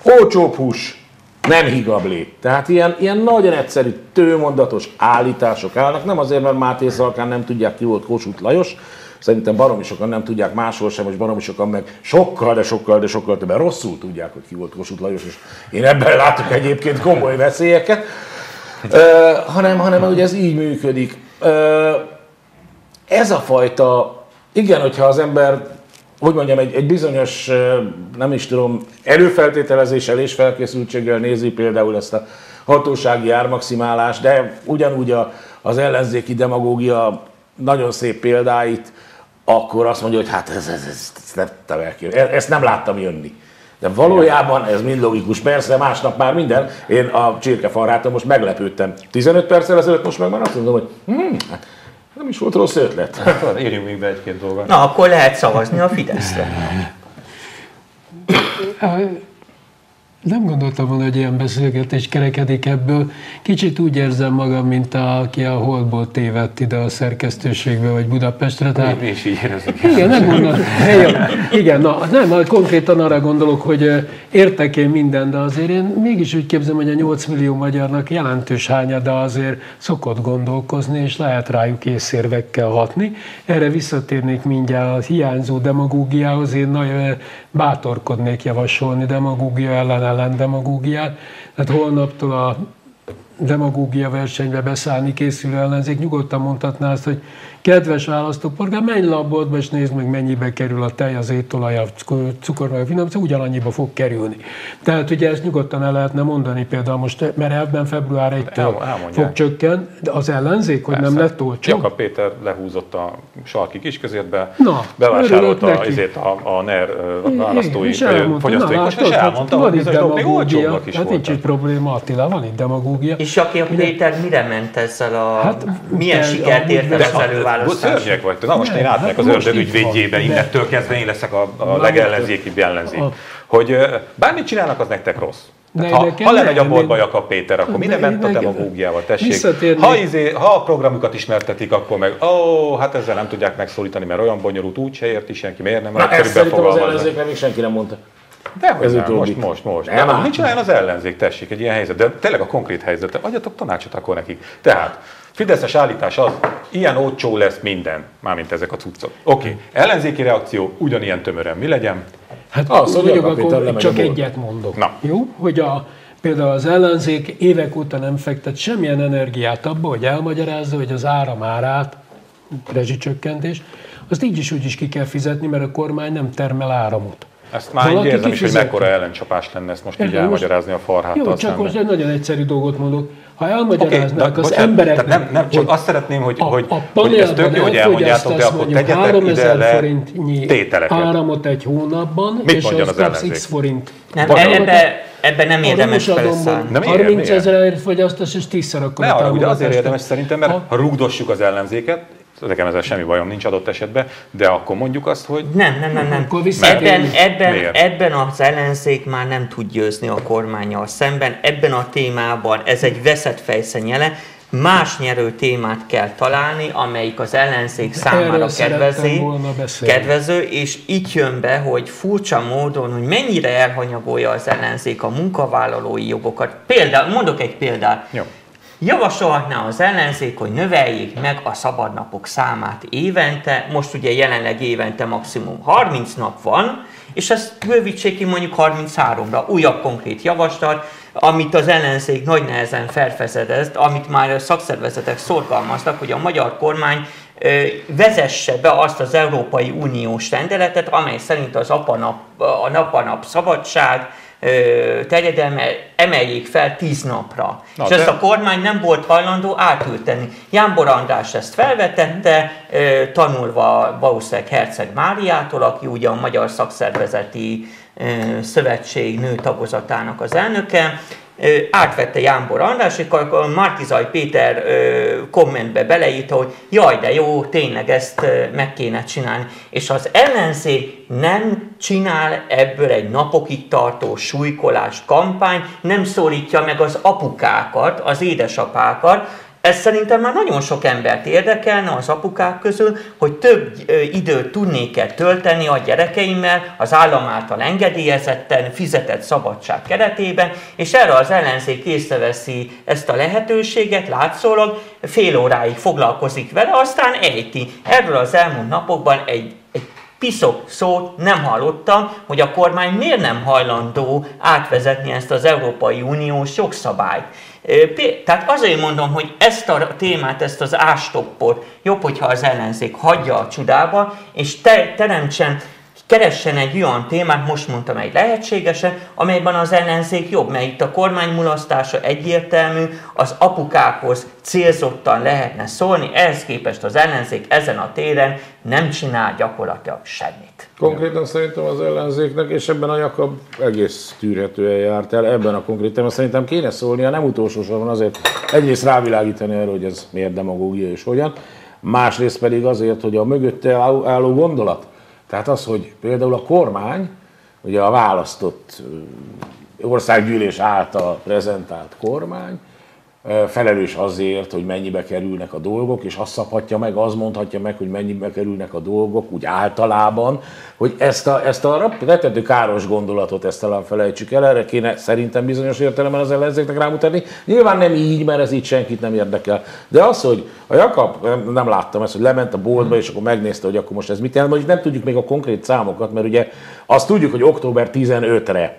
olcsóbb hús, nem higablé. Tehát ilyen, ilyen nagyon egyszerű, tőmondatos állítások állnak, nem azért, mert Máté Szalkán nem tudják ki volt Kossuth Lajos, Szerintem baromi sokan nem tudják máshol sem, és baromi sokan meg sokkal, de sokkal, de sokkal többen rosszul tudják, hogy ki volt Kossuth Lajos, és én ebben látok egyébként komoly veszélyeket, uh, hanem, hanem hogy ez így működik. Uh, ez a fajta, igen, hogyha az ember hogy mondjam, egy, egy bizonyos, nem is tudom, előfeltételezéssel és felkészültséggel nézi például ezt a hatósági ármaximálást, de ugyanúgy a, az ellenzéki demagógia nagyon szép példáit akkor azt mondja, hogy hát ez, ez, ez, ez nem elképzelni. Ezt nem láttam jönni. De valójában ez mind logikus. Persze másnap már minden. Én a csirkefarráton most meglepődtem. 15 perccel ezelőtt most meg már azt mondom, hogy hm, hát nem is volt rossz ötlet. Hát, írjunk még be egy-két dolgot. Na, akkor lehet szavazni a Fideszre. Nem gondoltam volna, hogy ilyen beszélgetés kerekedik ebből. Kicsit úgy érzem magam, mint a, aki a Holdból tévedt ide a szerkesztőségbe, vagy Budapestre. Tehát... Mi is így érezzük. Igen, nem gondolom. Igen, na, nem, konkrétan arra gondolok, hogy értek én minden, de azért én mégis úgy képzem, hogy a 8 millió magyarnak jelentős de azért szokott gondolkozni, és lehet rájuk észérvekkel hatni. Erre visszatérnék mindjárt a hiányzó demagógiához. Én nagyon bátorkodnék javasolni demagógia ellen ellen demagógiát. Tehát holnaptól a demagógia versenybe beszállni készülő ellenzék nyugodtan mondhatná azt, hogy kedves választópolgár, menj le a boltba és nézd meg, mennyibe kerül a tej, az étolaj, a cukorolaj, a finom, ugyanannyiba fog kerülni. Tehát ugye ezt nyugodtan el lehetne mondani például most, mert ebben február 1-től fog csökken, de az ellenzék, hogy Persze. nem lett olcsó. Jakab Péter lehúzott a sarki kiskezértbe, Na, bevásárolta azért a, a NER választói fogyasztói és elmondta, hogy bizonyos még olcsóbbak is Hát nincs itt probléma, Attila, van itt demagógia. És Jakab Péter mire ment ezzel a... Hát, milyen sikert ért el az előválasztás? választás. Szörnyek vagytok. Na most én átmegyek hát az ördög ügyvédjében, innettől kezdve én leszek a, a legellenzékibb ellenzék. Hogy bármit csinálnak, az nektek rossz. De ha, ha lemegy a boltba Jakab Péter, akkor minden ment a demagógiával, tessék. Ha, izé, ha a programjukat ismertetik, akkor meg, ó, oh, hát ezzel nem tudják megszólítani, mert olyan bonyolult, úgy se érti senki, miért nem? Na, ezt szerintem az ellenzék még senki nem mondta. De hogy nem, most, most, most. Nem, nem, mit csináljon az ellenzék, tessék, egy ilyen helyzet. De tényleg a konkrét helyzet, adjatok tanácsot akkor nekik. Tehát, Fideszes állítás az, ilyen olcsó lesz minden, mármint ezek a cuccok. Oké, okay. ellenzéki reakció ugyanilyan tömören mi legyen? Hát az, hogy akkor csak egyet mondok. Na. Jó? Hogy a Például az ellenzék évek óta nem fektet semmilyen energiát abba, hogy elmagyarázza, hogy az áram árát, rezsicsökkentés, azt így is úgy is ki kell fizetni, mert a kormány nem termel áramot. Ezt már így érzem is, hogy mekkora ellencsapás lenne ezt most így elmagyarázni a farháttal Jó, csak most egy nagyon egyszerű dolgot mondok. Ha elmagyaráznák okay, az embereknek... Nem, nem, csak azt szeretném, hogy, a, hogy, a hogy ez tök jó, hogy elmondjátok, de akkor tegyetek ide le tételeket. áramot egy hónapban, Mit és az, az x forint. Nem, ebbe, ebbe nem érdemes beleszállni. 30 ezerért fogyasztasz, és tízszer akkor ne, arra, ugye azért érdemes szerintem, mert ha rúgdossuk az ellenzéket, nekem ezzel semmi bajom nincs adott esetben, de akkor mondjuk azt, hogy... Nem, nem, nem, nem. Ebben, ebben, ebben az ellenzék már nem tud győzni a kormányjal szemben, ebben a témában ez egy veszett fejszenyele, más nyerő témát kell találni, amelyik az ellenzék számára kedvező, kedvező, és itt jön be, hogy furcsa módon, hogy mennyire elhanyagolja az ellenzék a munkavállalói jogokat. Például, mondok egy példát. Jó. Javasolhatná az ellenzék, hogy növeljék meg a szabadnapok számát évente, most ugye jelenleg évente maximum 30 nap van, és ezt bővítsék ki mondjuk 33-ra, újabb konkrét javaslat, amit az ellenzék nagy nehezen felfezedett, amit már a szakszervezetek szorgalmaztak, hogy a magyar kormány vezesse be azt az Európai Uniós rendeletet, amely szerint az apanap, a napanap szabadság, terjedelme emeljék fel tíz napra. Na, és de... ezt a kormány nem volt hajlandó átülteni. Jánbor András ezt felvetette, tanulva valószínűleg Herceg Máriától, aki ugye a Magyar Szakszervezeti Szövetség nő tagozatának az elnöke, átvette Jánbor András, és akkor Markizaj Péter kommentbe beleírta, hogy jaj, de jó, tényleg ezt meg kéne csinálni. És az ellenzék nem csinál ebből egy napokig tartó súlykolás kampány, nem szólítja meg az apukákat, az édesapákat, ez szerintem már nagyon sok embert érdekelne az apukák közül, hogy több időt tudnék-e tölteni a gyerekeimmel az állam által engedélyezetten, fizetett szabadság keretében, és erre az ellenzék észreveszi ezt a lehetőséget, látszólag fél óráig foglalkozik vele, aztán ejti. Erről az elmúlt napokban egy, piszok szót nem hallottam, hogy a kormány miért nem hajlandó átvezetni ezt az Európai Uniós jogszabályt. Tehát azért mondom, hogy ezt a témát, ezt az ástoppot jobb, hogyha az ellenzék hagyja a csodába, és te, teremtsen keressen egy olyan témát, most mondtam egy lehetségesen, amelyben az ellenzék jobb, mert itt a kormány mulasztása egyértelmű, az apukákhoz célzottan lehetne szólni, ehhez képest az ellenzék ezen a téren nem csinál gyakorlatilag semmit. Konkrétan szerintem az ellenzéknek, és ebben a Jakab egész tűrhetően járt el, ebben a konkrétan szerintem kéne szólnia, nem utolsó sorban azért egyrészt rávilágítani arra, hogy ez miért demagógia és hogyan, másrészt pedig azért, hogy a mögötte álló gondolat, tehát az, hogy például a kormány, ugye a választott országgyűlés által prezentált kormány, felelős azért, hogy mennyibe kerülnek a dolgok, és azt szabhatja meg, az mondhatja meg, hogy mennyibe kerülnek a dolgok, úgy általában, hogy ezt a, ezt a rettentő káros gondolatot ezt talán felejtsük el, erre kéne szerintem bizonyos értelemben az ellenzéknek rámutatni. Nyilván nem így, mert ez így senkit nem érdekel. De az, hogy a Jakab, nem, nem láttam ezt, hogy lement a boltba, és akkor megnézte, hogy akkor most ez mit jelent, hogy nem tudjuk még a konkrét számokat, mert ugye azt tudjuk, hogy október 15-re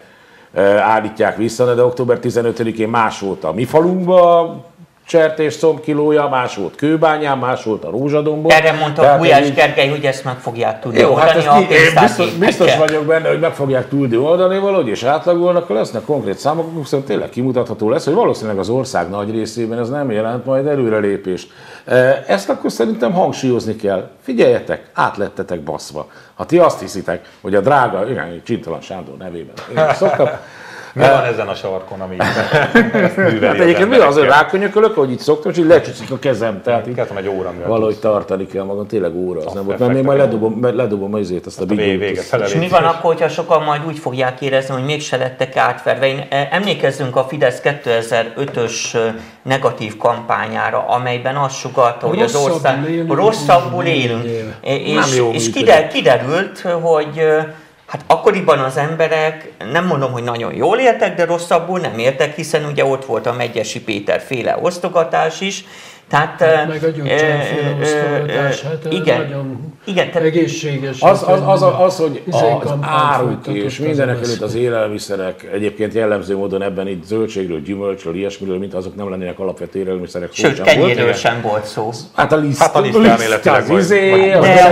állítják vissza, de október 15-én más volt a mi falunkban, csertés kilója, más volt Kőbányán, más volt a Rózsadomban. Erre mondta Gulyás így... Gergely, hogy ezt meg fogják tudni Jó, hát ezt a biztos, biztos vagyok benne, hogy meg fogják tudni oldani valahogy, és átlagolnak, lesznek konkrét számok, akkor viszont tényleg kimutatható lesz, hogy valószínűleg az ország nagy részében ez nem jelent majd előrelépést. E, ezt akkor szerintem hangsúlyozni kell. Figyeljetek, átlettetek baszva. Ha ti azt hiszitek, hogy a drága, igen, Csintalan Sándor nevében, én szoktam, mi van ezen a sarkon, ami ezt [LAUGHS] műveli hát Egyébként mi az, hogy rákönyökölök, hogy itt szoktam, és így lecsúszik a kezem. Tehát így egy óra miatt. Valahogy tartani kell magam, tényleg óra, az nem volt. Mert még majd ledobom, ledobom azért azt a bigót. És mi van akkor, hogyha sokan majd úgy fogják érezni, hogy mégse lettek átverve? Én e, emlékezzünk a Fidesz 2005-ös negatív kampányára, amelyben azt sugalta, hogy az ország rosszabbul élünk. És, és kiderült, hogy Hát akkoriban az emberek, nem mondom, hogy nagyon jól éltek, de rosszabbul nem éltek, hiszen ugye ott volt a Megyesi Péter féle osztogatás is, Tehát, meg a gyógyszerféle osztogatás, hát igen, nagyon igen, tehát egészséges. Az, az, az, az, az hogy az áruk és az mindenek előtt az élelmiszerek egyébként jellemző módon ebben itt zöldségről, gyümölcsről, ilyesmiről, mint azok nem lennének alapvető élelmiszerek. Sőt, sem volt. kenyérről sem volt szó. Hát a liszt, Hát a liszt elméletileg az vagy- izé, De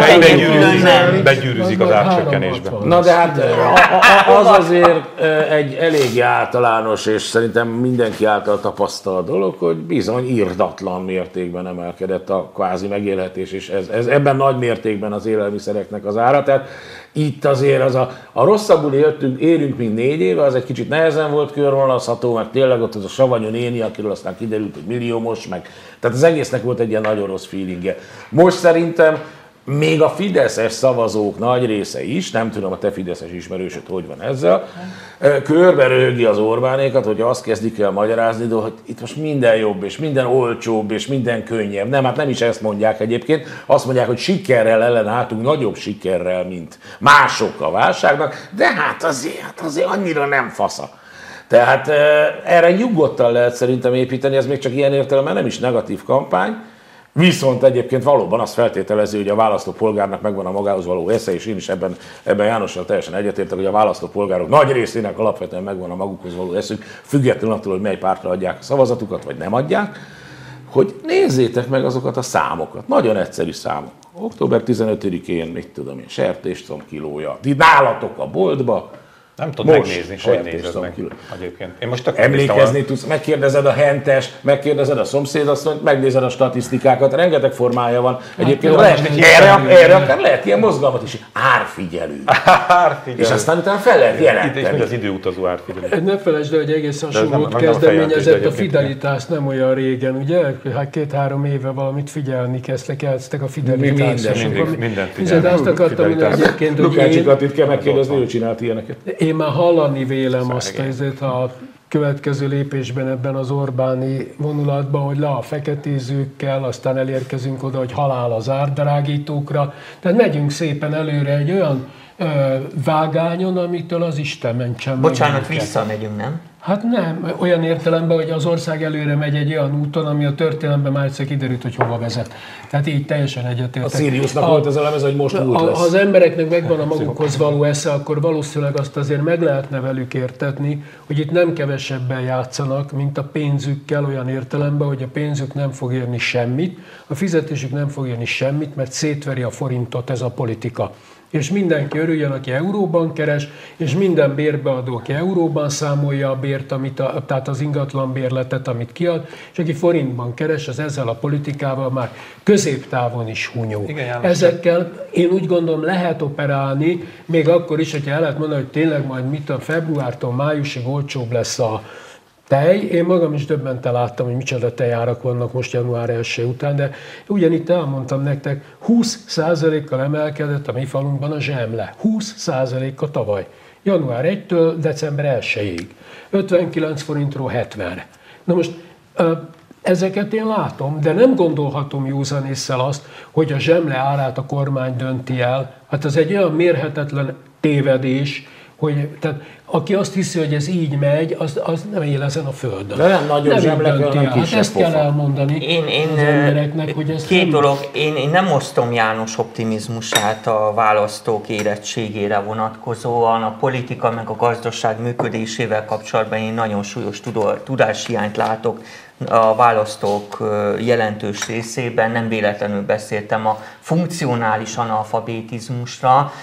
a begyűrűzik, az árcsökkenésbe. 360. Na de hát a- a- az azért egy eléggé általános, és szerintem mindenki által tapasztalt dolog, hogy bizony írdatlan mértékben emelkedett a kvázi megélhetés, és ez, ez ebben nagy mértékben az élelmiszereknek az ára. Tehát itt azért az a, a rosszabbul éltünk, élünk, mint négy éve, az egy kicsit nehezen volt körvonalazható, meg tényleg ott az a savanyú néni, akiről aztán kiderült, hogy milliómos, meg. Tehát az egésznek volt egy ilyen nagyon rossz feelingje. Most szerintem még a fideszes szavazók nagy része is, nem tudom a te fideszes ismerősöd hogy van ezzel, körbe röhögi az Orbánékat, hogy azt kezdik el magyarázni, de hogy itt most minden jobb, és minden olcsóbb, és minden könnyebb. Nem, hát nem is ezt mondják egyébként, azt mondják, hogy sikerrel ellenálltunk, nagyobb sikerrel, mint mások a válságnak, de hát azért, hát azért annyira nem fasza. Tehát eh, erre nyugodtan lehet szerintem építeni, ez még csak ilyen értelemben nem is negatív kampány, Viszont egyébként valóban azt feltételezi, hogy a választópolgárnak megvan a magához való esze, és én is ebben, ebben Jánossal teljesen egyetértek, hogy a választópolgárok nagy részének alapvetően megvan a magukhoz való eszük, függetlenül attól, hogy mely pártra adják a szavazatukat, vagy nem adják, hogy nézzétek meg azokat a számokat. Nagyon egyszerű számok. Október 15-én, mit tudom én, sertésztom kilója. Ti nálatok a boltba, Nem tudom Most megnézni, hogy nézed meg egyébként. Én most Emlékezni tudsz, megkérdezed a hentes, megkérdezed a szomszédasszonyt, megnézed a statisztikákat, rengeteg formája van. Egyébként jó, lehet, egy erre, erre akár lehet ilyen mozgalmat is, árfigyelő. [LAUGHS] Árfigyelő. És aztán utána fel lehet Itt, és mi jelenteni. az időutazó árfigyelő. Ne felejtsd el, hogy egész hasonlót kezdeményezett a egyébként Fidelitás nem olyan régen, ugye? Hát két-három éve valamit figyelni kezdtek, elkezdtek a Fidelitásra. minden, mindent Figyelj, figyelni. azt akartam egyébként, hogy Lukács én, Katit kell megkérdezni, ő csinált ilyeneket. Én már hallani vélem azt ezért a következő lépésben ebben az Orbáni vonulatban, hogy le a feketézőkkel, aztán elérkezünk oda, hogy halál az árdrágítókra. Tehát megyünk szépen előre egy olyan vágányon, amitől az Isten mentsen meg Bocsánat, minket. visszamegyünk, nem? Hát nem, olyan értelemben, hogy az ország előre megy egy olyan úton, ami a történelemben már egyszer kiderült, hogy hova vezet. Tehát így teljesen egyetértek. A Siriusnak volt ez a lemez, hogy most múlt ha lesz. az embereknek megvan a magukhoz való esze, akkor valószínűleg azt azért meg lehetne velük értetni, hogy itt nem kevesebben játszanak, mint a pénzükkel olyan értelemben, hogy a pénzük nem fog érni semmit, a fizetésük nem fog érni semmit, mert szétveri a forintot ez a politika. És mindenki örüljön, aki euróban keres, és minden bérbeadó, aki euróban számolja a bért, amit a, tehát az ingatlan bérletet, amit kiad, és aki forintban keres, az ezzel a politikával már középtávon is hunyó. Igen, János, Ezekkel én úgy gondolom lehet operálni, még akkor is, hogyha el lehet mondani, hogy tényleg majd mit a februártól májusig olcsóbb lesz a tej. Én magam is döbbenten láttam, hogy micsoda tejárak vannak most január 1 után, de ugyanitt elmondtam nektek, 20%-kal emelkedett a mi falunkban a zsemle. 20%-a tavaly. Január 1-től december 1-ig. 59 forintról 70-re. Na most ezeket én látom, de nem gondolhatom józanésszel azt, hogy a zsemle árát a kormány dönti el. Hát ez egy olyan mérhetetlen tévedés, hogy tehát aki azt hiszi, hogy ez így megy, az, az nem él ezen a földön. De nem nagyobb így zsemle kell, dönti hanem. Hát ezt kell pofa. elmondani Én, én az embereknek, hogy ez két nem... dolog, én, én nem osztom János optimizmusát a választók érettségére vonatkozóan, a politika meg a gazdaság működésével kapcsolatban én nagyon súlyos tudó- tudáshiányt látok a választók jelentős részében, nem véletlenül beszéltem a funkcionális analfabetizmusra,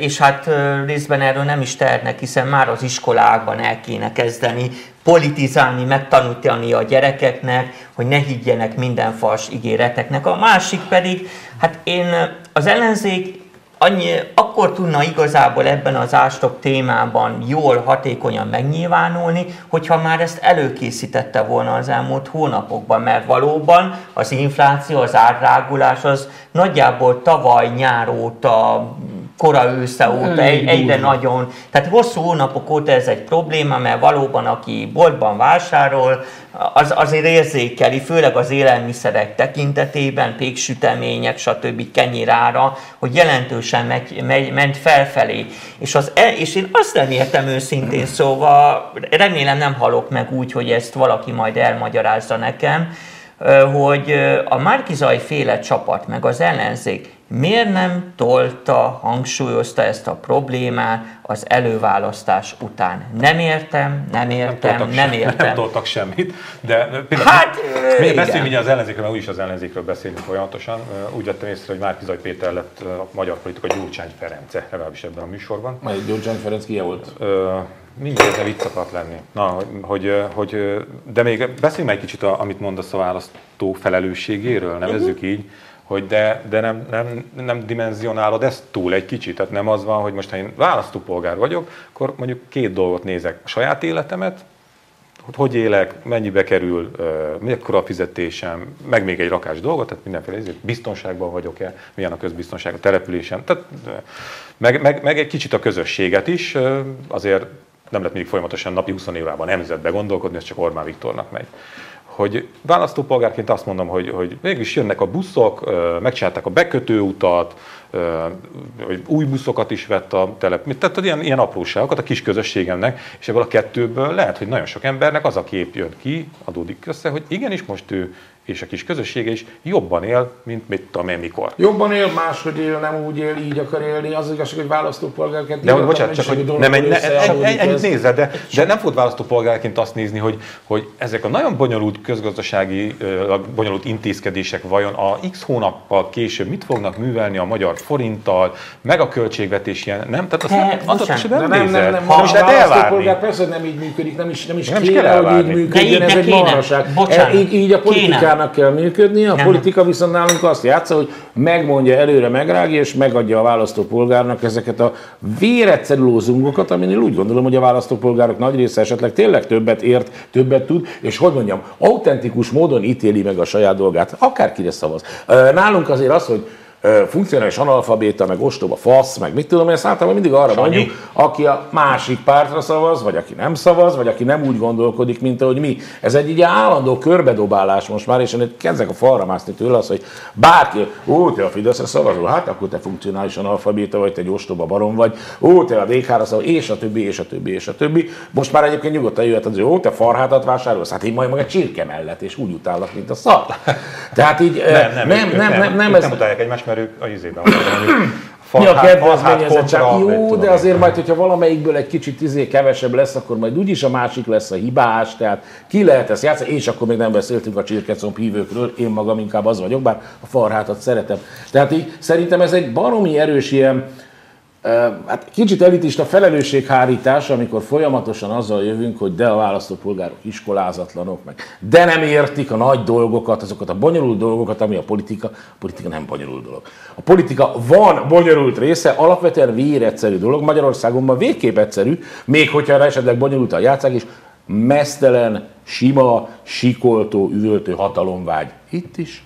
és hát részben erről nem is tehetnek, hiszen már az iskolákban el kéne kezdeni politizálni, megtanítani a gyerekeknek, hogy ne higgyenek minden fals ígéreteknek. A másik pedig, hát én az ellenzék annyi, akkor tudna igazából ebben az ástok témában jól, hatékonyan megnyilvánulni, hogyha már ezt előkészítette volna az elmúlt hónapokban, mert valóban az infláció, az árrágulás az nagyjából tavaly nyár óta, kora ősze óta egy, egyre nagyon, tehát hosszú hónapok óta ez egy probléma, mert valóban aki boltban vásárol, az azért érzékeli, főleg az élelmiszerek tekintetében, péksütemények, stb. kenyérára, hogy jelentősen megy, megy, ment felfelé. És, az, e- és én azt nem értem őszintén, szóval remélem nem halok meg úgy, hogy ezt valaki majd elmagyarázza nekem, hogy a Márkizaj féle csapat, meg az ellenzék miért nem tolta, hangsúlyozta ezt a problémát az előválasztás után? Nem értem, nem értem, nem, nem [LAUGHS] értem. Nem toltak semmit, de például hát, mi beszéljünk ugye az ellenzékről, mert úgyis az ellenzékről beszélünk folyamatosan. Úgy vettem észre, hogy Márkizaj Péter lett a magyar politika Gyurcsány Ference, legalábbis ebben a műsorban. Majd Gyurcsány Ferenc ki volt? Mindjárt de vicc akart lenni. Na, hogy, hogy, de még beszéljünk egy kicsit, amit mondasz a választó felelősségéről, nevezzük uh-huh. így, hogy de, de nem, nem, nem dimenzionálod ezt túl egy kicsit. Tehát nem az van, hogy most ha én választópolgár vagyok, akkor mondjuk két dolgot nézek. A saját életemet, hogy hogy élek, mennyibe kerül, mekkora a fizetésem, meg még egy rakás dolgot, tehát mindenféle biztonságban vagyok-e, milyen a közbiztonság a településem, tehát, meg, meg, meg egy kicsit a közösséget is, azért nem lehet mindig folyamatosan napi 20 évában nemzetbe gondolkodni, ez csak Orbán Viktornak megy. Hogy választópolgárként azt mondom, hogy, hogy mégis jönnek a buszok, megcsinálták a bekötőutat, hogy új buszokat is vett a telep, tehát ilyen, ilyen apróságokat a kis közösségemnek, és ebből a kettőből lehet, hogy nagyon sok embernek az a kép jön ki, adódik össze, hogy igenis most ő és a kis közössége is jobban él, mint mit tudom én mikor. Jobban él, máshogy él, nem úgy él, így akar élni. Az igazság, hogy választópolgárként... De hogy bocsánat, csak hogy nem, egy, egy, nézze, de, de nem fog választópolgárként azt nézni, hogy, hogy ezek a nagyon bonyolult közgazdasági, bonyolult intézkedések vajon a x hónappal később mit fognak művelni a magyar forinttal, meg a költségvetés ilyen, nem? Tehát azt nem, azt az nem, nem, nem, nem, nem, nem is lehet elvárni. Persze nem így működik, nem is, nem is nem kéne, hogy így működjön, ez egy marhaság. Így, így a politikában politikának kell működnie, a politika viszont nálunk azt játsza, hogy megmondja előre, megrágja, és megadja a választópolgárnak ezeket a véretszerű lózungokat, amin én úgy gondolom, hogy a választópolgárok nagy része esetleg tényleg többet ért, többet tud, és hogy mondjam, autentikus módon ítéli meg a saját dolgát, akárkire szavaz. Nálunk azért az, hogy funkcionális analfabéta, meg ostoba fasz, meg mit tudom, ezt általában mindig arra Sanyi. mondjuk, aki a másik pártra szavaz, vagy aki nem szavaz, vagy aki nem úgy gondolkodik, mint ahogy mi. Ez egy így állandó körbedobálás most már, és én kezdek a falra mászni tőle az, hogy bárki, ó, te a Fideszre szavazol, hát akkor te funkcionális analfabéta vagy, te egy ostoba barom vagy, ó, te a DK-ra szavazol, és a többi, és a többi, és a többi. Most már egyébként nyugodtan jöhet az, hogy ó, te farhátat vásárolsz, hát én majd meg a csirke mellett, és úgy utállak, mint a szar. Tehát így nem, nem, nem, nem, nem, nem, ez... nem utálják egymást, mert ők a izében mi a kedvezményezett Jó, de azért majd, hogyha valamelyikből egy kicsit izé kevesebb lesz, akkor majd úgyis a másik lesz a hibás, tehát ki lehet ezt játszani, és akkor még nem beszéltünk a csirkecomb hívőkről, én magam inkább az vagyok, bár a farhátat szeretem. Tehát így szerintem ez egy baromi erős ilyen, Hát kicsit elitista felelősséghárítás, amikor folyamatosan azzal jövünk, hogy de a választópolgárok iskolázatlanok, meg de nem értik a nagy dolgokat, azokat a bonyolult dolgokat, ami a politika. A politika nem bonyolult dolog. A politika van bonyolult része, alapvetően véretszerű dolog. Magyarországon ma végképp egyszerű, még hogyha esetleg bonyolult a játszák is, mesztelen, sima, sikoltó, üvöltő hatalomvágy. Itt is,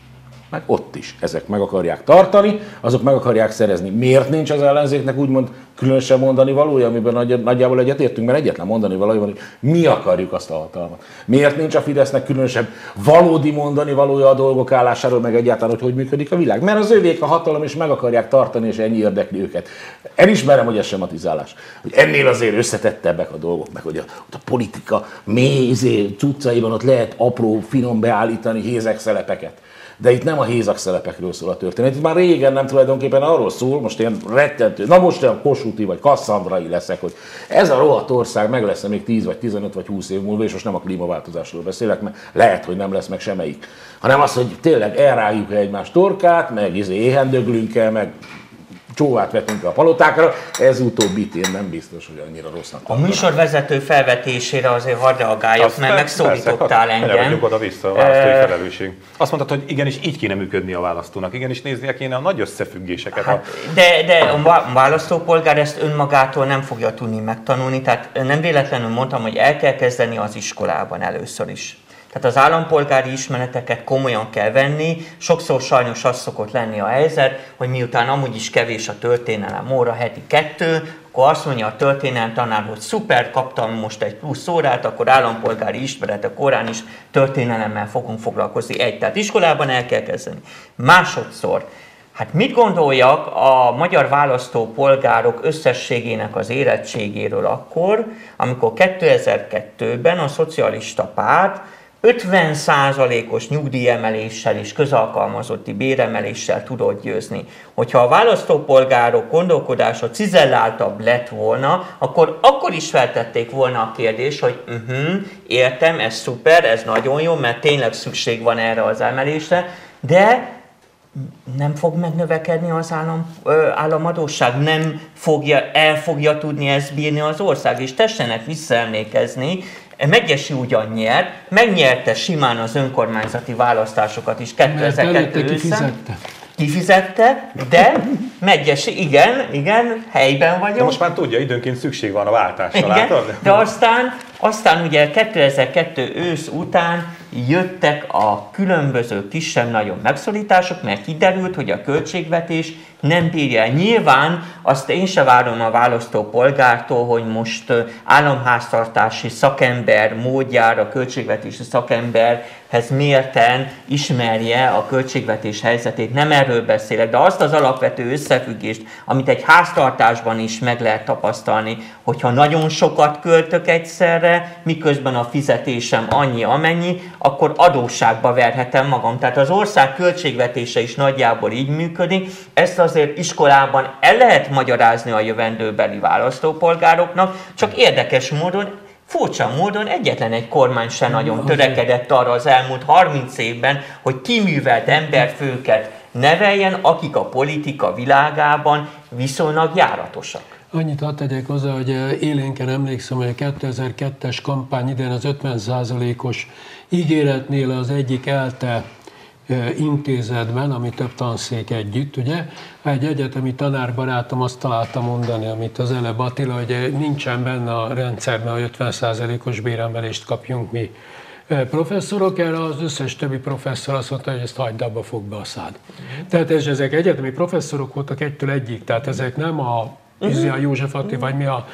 meg ott is ezek meg akarják tartani, azok meg akarják szerezni. Miért nincs az ellenzéknek úgymond különösen mondani valója, amiben nagy, nagyjából egyetértünk, mert egyetlen mondani valója van, hogy mi akarjuk azt a hatalmat. Miért nincs a Fidesznek különösebb valódi mondani valója a dolgok állásáról, meg egyáltalán, hogy hogy működik a világ. Mert az ővék a hatalom, és meg akarják tartani, és ennyi érdekli őket. Elismerem, hogy ez sematizálás. Hogy ennél azért összetettebbek a dolgok, meg hogy a, ott a politika mély izé, cuccaiban ott lehet apró, finom beállítani hézek szelepeket. De itt nem a hézak szelepekről szól a történet. Itt már régen nem tulajdonképpen arról szól, most ilyen rettentő, na most olyan Kossuthi vagy Kasszandrai leszek, hogy ez a rohadt ország meg lesz még 10 vagy 15 vagy 20 év múlva, és most nem a klímaváltozásról beszélek, mert lehet, hogy nem lesz meg semmelyik. Hanem az, hogy tényleg elrágjuk egymás torkát, meg izé éhendöglünk el, meg csóvát vetünk a palotákra, ez utóbbi én nem biztos, hogy annyira rossznak. A műsorvezető felvetésére azért hadd reagáljak, Azt mert megszólítottál persze, engem. oda-vissza a választói e... felelősség. Azt mondtad, hogy igenis így kéne működni a választónak, igenis néznie kéne a nagy összefüggéseket. Hát, de, de a választópolgár ezt önmagától nem fogja tudni megtanulni, tehát nem véletlenül mondtam, hogy el kell kezdeni az iskolában először is. Tehát az állampolgári ismereteket komolyan kell venni. Sokszor sajnos az szokott lenni a helyzet, hogy miután amúgy is kevés a történelem óra, heti kettő, akkor azt mondja a történelem tanár, hogy szuper, kaptam most egy plusz órát, akkor állampolgári ismeretek korán is történelemmel fogunk foglalkozni. Egy, tehát iskolában el kell kezdeni. Másodszor, Hát mit gondoljak a magyar választópolgárok összességének az érettségéről akkor, amikor 2002-ben a szocialista párt 50%-os nyugdíjemeléssel és közalkalmazotti béremeléssel tudod győzni. Hogyha a választópolgárok gondolkodása cizelláltabb lett volna, akkor akkor is feltették volna a kérdést, hogy uh-huh, értem, ez szuper, ez nagyon jó, mert tényleg szükség van erre az emelésre, de nem fog megnövekedni az állam, ö, államadóság, nem fogja, el fogja tudni ezt bírni az ország, és tessenek visszaemlékezni, Megyesi ugyan nyert, megnyerte simán az önkormányzati választásokat is 2002 ősszel kifizette, de Megyesi, igen, igen, helyben vagyok. De most már tudja, időnként szükség van a váltásra, igen, látod? De aztán, aztán ugye 2002 ősz után jöttek a különböző kisebb-nagyobb megszorítások, mert kiderült, hogy a költségvetés nem bírja. Nyilván azt én se várom a választópolgártól, hogy most államháztartási szakember módjára, költségvetési szakemberhez mérten ismerje a költségvetés helyzetét. Nem erről beszélek, de azt az alapvető összefüggést, amit egy háztartásban is meg lehet tapasztalni, hogyha nagyon sokat költök egyszerre, miközben a fizetésem annyi amennyi, akkor adósságba verhetem magam. Tehát az ország költségvetése is nagyjából így működik. Ezt azért iskolában el lehet magyarázni a jövendőbeli választópolgároknak, csak érdekes módon Furcsa módon egyetlen egy kormány se nagyon törekedett arra az elmúlt 30 évben, hogy kiművelt emberfőket neveljen, akik a politika világában viszonylag járatosak. Annyit hadd tegyek hozzá, hogy élénken emlékszem, hogy a 2002-es kampány idején az 50%-os ígéretnél az egyik ELTE intézetben, ami több tanszék együtt, ugye, egy egyetemi tanárbarátom azt találta mondani, amit az előbb Attila, hogy nincsen benne a rendszerben, hogy 50%-os béremelést kapjunk mi professzorok, erre az összes többi professzor azt mondta, hogy ezt hagyd abba, fog be a szád. Tehát ez, ezek egyetemi professzorok voltak egytől egyik, tehát ezek nem a, uh-huh. a József Attila, vagy mi a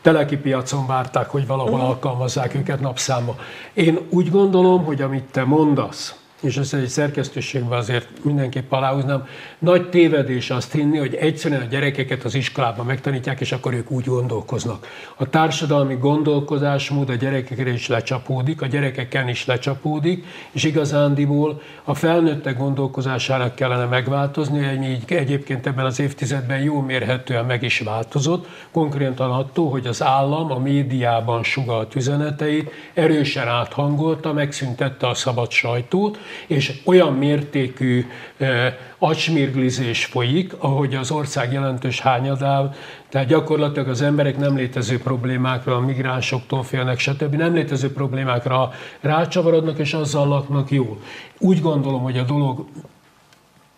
teleki piacon várták, hogy valahol alkalmazzák őket napszámba. Én úgy gondolom, hogy amit te mondasz, és ezt egy szerkesztőségben azért mindenképp aláhúznám, nagy tévedés azt hinni, hogy egyszerűen a gyerekeket az iskolában megtanítják, és akkor ők úgy gondolkoznak. A társadalmi gondolkozásmód a gyerekekre is lecsapódik, a gyerekeken is lecsapódik, és igazándiból a felnőttek gondolkozásának kellene megváltozni, ami egyébként ebben az évtizedben jó mérhetően meg is változott, konkrétan attól, hogy az állam a médiában sugalt üzeneteit erősen áthangolta, megszüntette a szabad sajtót, és olyan mértékű acsmirglizés folyik, ahogy az ország jelentős hányadál, tehát gyakorlatilag az emberek nem létező problémákra, a migránsoktól félnek, stb. nem létező problémákra rácsavarodnak, és azzal laknak jól. Úgy gondolom, hogy a dolog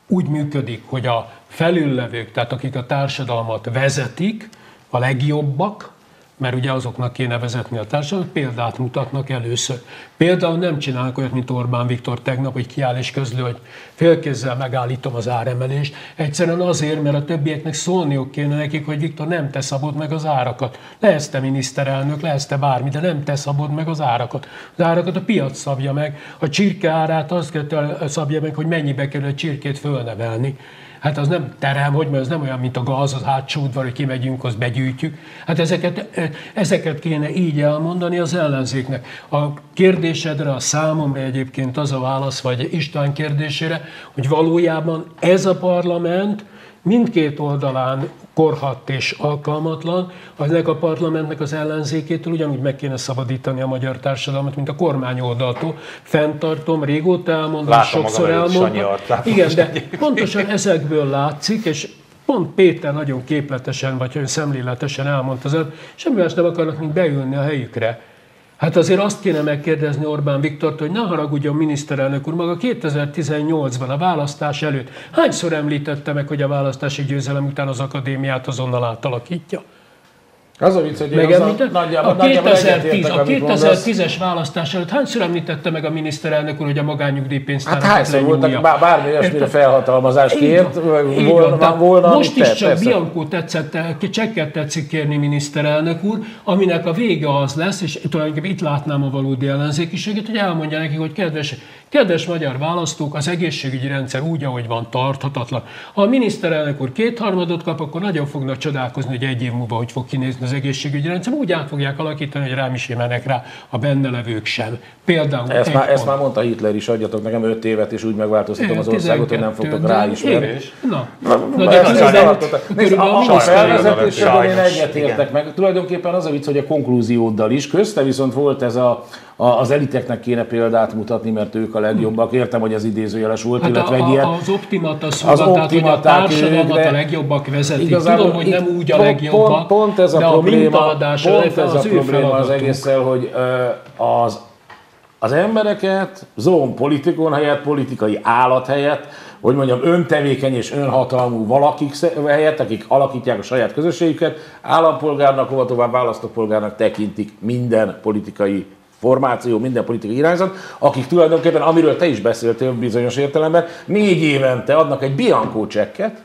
úgy működik, hogy a felüllevők, tehát akik a társadalmat vezetik, a legjobbak, mert ugye azoknak kéne vezetni a társadalmat, példát mutatnak először. Például nem csinálnak olyat, mint Orbán Viktor tegnap, hogy kiáll és közlő, hogy félkézzel megállítom az áremelést. Egyszerűen azért, mert a többieknek szólniuk kéne nekik, hogy Viktor nem te szabod meg az árakat. Lehetsz te miniszterelnök, lehetsz te bármi, de nem te szabod meg az árakat. Az árakat a piac szabja meg. A csirke árát az kell szabja meg, hogy mennyibe kerül a csirkét fölnevelni. Hát az nem terem, hogy mert az nem olyan, mint a gáz, az hátsó udvar, hogy kimegyünk, azt begyűjtjük. Hát ezeket, ezeket kéne így elmondani az ellenzéknek. A kérdésedre, a számomra egyébként az a válasz, vagy István kérdésére, hogy valójában ez a parlament mindkét oldalán korhadt és alkalmatlan, ennek a parlamentnek az ellenzékétől ugyanúgy meg kéne szabadítani a magyar társadalmat, mint a kormány oldaltól. Fenntartom, régóta elmondom, látom sokszor elmondom. Igen, de pontosan ezekből látszik, és Pont Péter nagyon képletesen, vagy olyan szemléletesen elmondta, hogy semmi más nem akarnak, mint beülni a helyükre. Hát azért azt kéne megkérdezni Orbán Viktort, hogy ne haragudjon miniszterelnök úr, maga 2018-ban a választás előtt hányszor említette meg, hogy a választási győzelem után az akadémiát azonnal átalakítja? Az a vicc, hogy Megemlített? Nagyjából, a 2010, a 2010-es választás előtt hányszor említette meg a miniszterelnök úr, hogy a magányugdíjpénztár Hát hányszor voltak? bár, bármi olyasmire felhatalmazást kért, volna, volna Most is csak Bianco tetszett, csekket tetszik kérni miniszterelnök úr, aminek a vége az lesz, és tulajdonképpen itt látnám a valódi ellenzékiséget, hogy elmondja neki, hogy kedves Kedves magyar választók, az egészségügyi rendszer úgy, ahogy van, tarthatatlan. Ha a miniszterelnök úr kétharmadot kap, akkor nagyon fognak csodálkozni, hogy egy év múlva hogy fog kinézni az egészségügyi rendszer. Úgy át fogják alakítani, hogy rám is mennek rá a benne levők sem. Például Ezt már, ezt pont. már mondta Hitler is, adjatok nekem 5 évet, és úgy megváltoztatom az országot, hogy nem 12, fogtok de ráismerni. éves. Na, Na, Na, de ezt tartottak. Nézd, a, a most felvezetésben én egyetértek meg. Tulajdonképpen az a vicc, hogy a konklúzióddal is. Közte viszont volt ez a, a, az eliteknek kéne példát mutatni, mert ők a legjobbak. Értem, hogy ez idézőjeles volt, Hát illetve egy a, ilyen... a, az optimata szóval, tehát hogy a ők, társadalmat de a legjobbak vezetik. Igazából Tudom, hogy nem úgy a legjobbak, Pont, pont ez a de a probléma, mintaadás pont ez a az ő probléma az egésszel, hogy az, az embereket zón politikon helyett, politikai állat helyett, hogy mondjam, öntevékeny és önhatalmú valakik helyett, akik alakítják a saját közösségüket, állampolgárnak, hova tovább választópolgárnak tekintik minden politikai formáció, minden politikai irányzat, akik tulajdonképpen, amiről te is beszéltél bizonyos értelemben, négy évente adnak egy biankó csekket,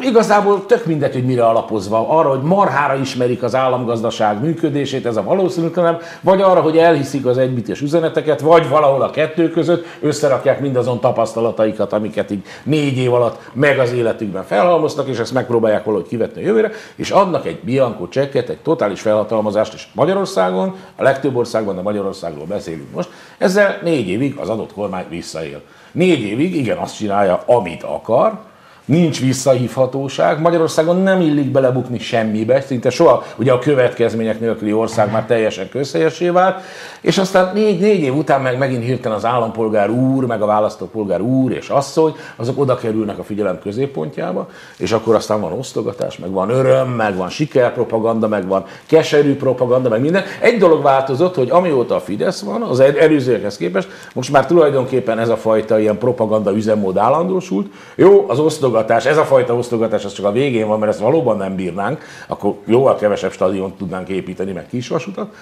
Igazából tök mindegy, hogy mire alapozva. Arra, hogy marhára ismerik az államgazdaság működését, ez a valószínűtlen, vagy arra, hogy elhiszik az egybites üzeneteket, vagy valahol a kettő között összerakják mindazon tapasztalataikat, amiket így négy év alatt meg az életükben felhalmoztak, és ezt megpróbálják valahogy kivetni a jövőre, és adnak egy bianco csekket, egy totális felhatalmazást, és Magyarországon, a legtöbb országban, de Magyarországról beszélünk most, ezzel négy évig az adott kormány visszaél. Négy évig, igen, azt csinálja, amit akar, nincs visszahívhatóság. Magyarországon nem illik belebukni semmibe, szinte soha, ugye a következmények nélküli ország már teljesen közhelyesé vált, és aztán négy, négy év után meg megint hirtelen az állampolgár úr, meg a választópolgár úr és asszony, azok oda kerülnek a figyelem középpontjába, és akkor aztán van osztogatás, meg van öröm, meg van sikerpropaganda, meg van keserű propaganda, meg minden. Egy dolog változott, hogy amióta a Fidesz van, az el- előzőekhez képest, most már tulajdonképpen ez a fajta ilyen propaganda üzemmód állandósult. Jó, az osztogatás, ez a fajta osztogatás, az csak a végén van, mert ezt valóban nem bírnánk, akkor jóval kevesebb stadiont tudnánk építeni, meg kisvasutat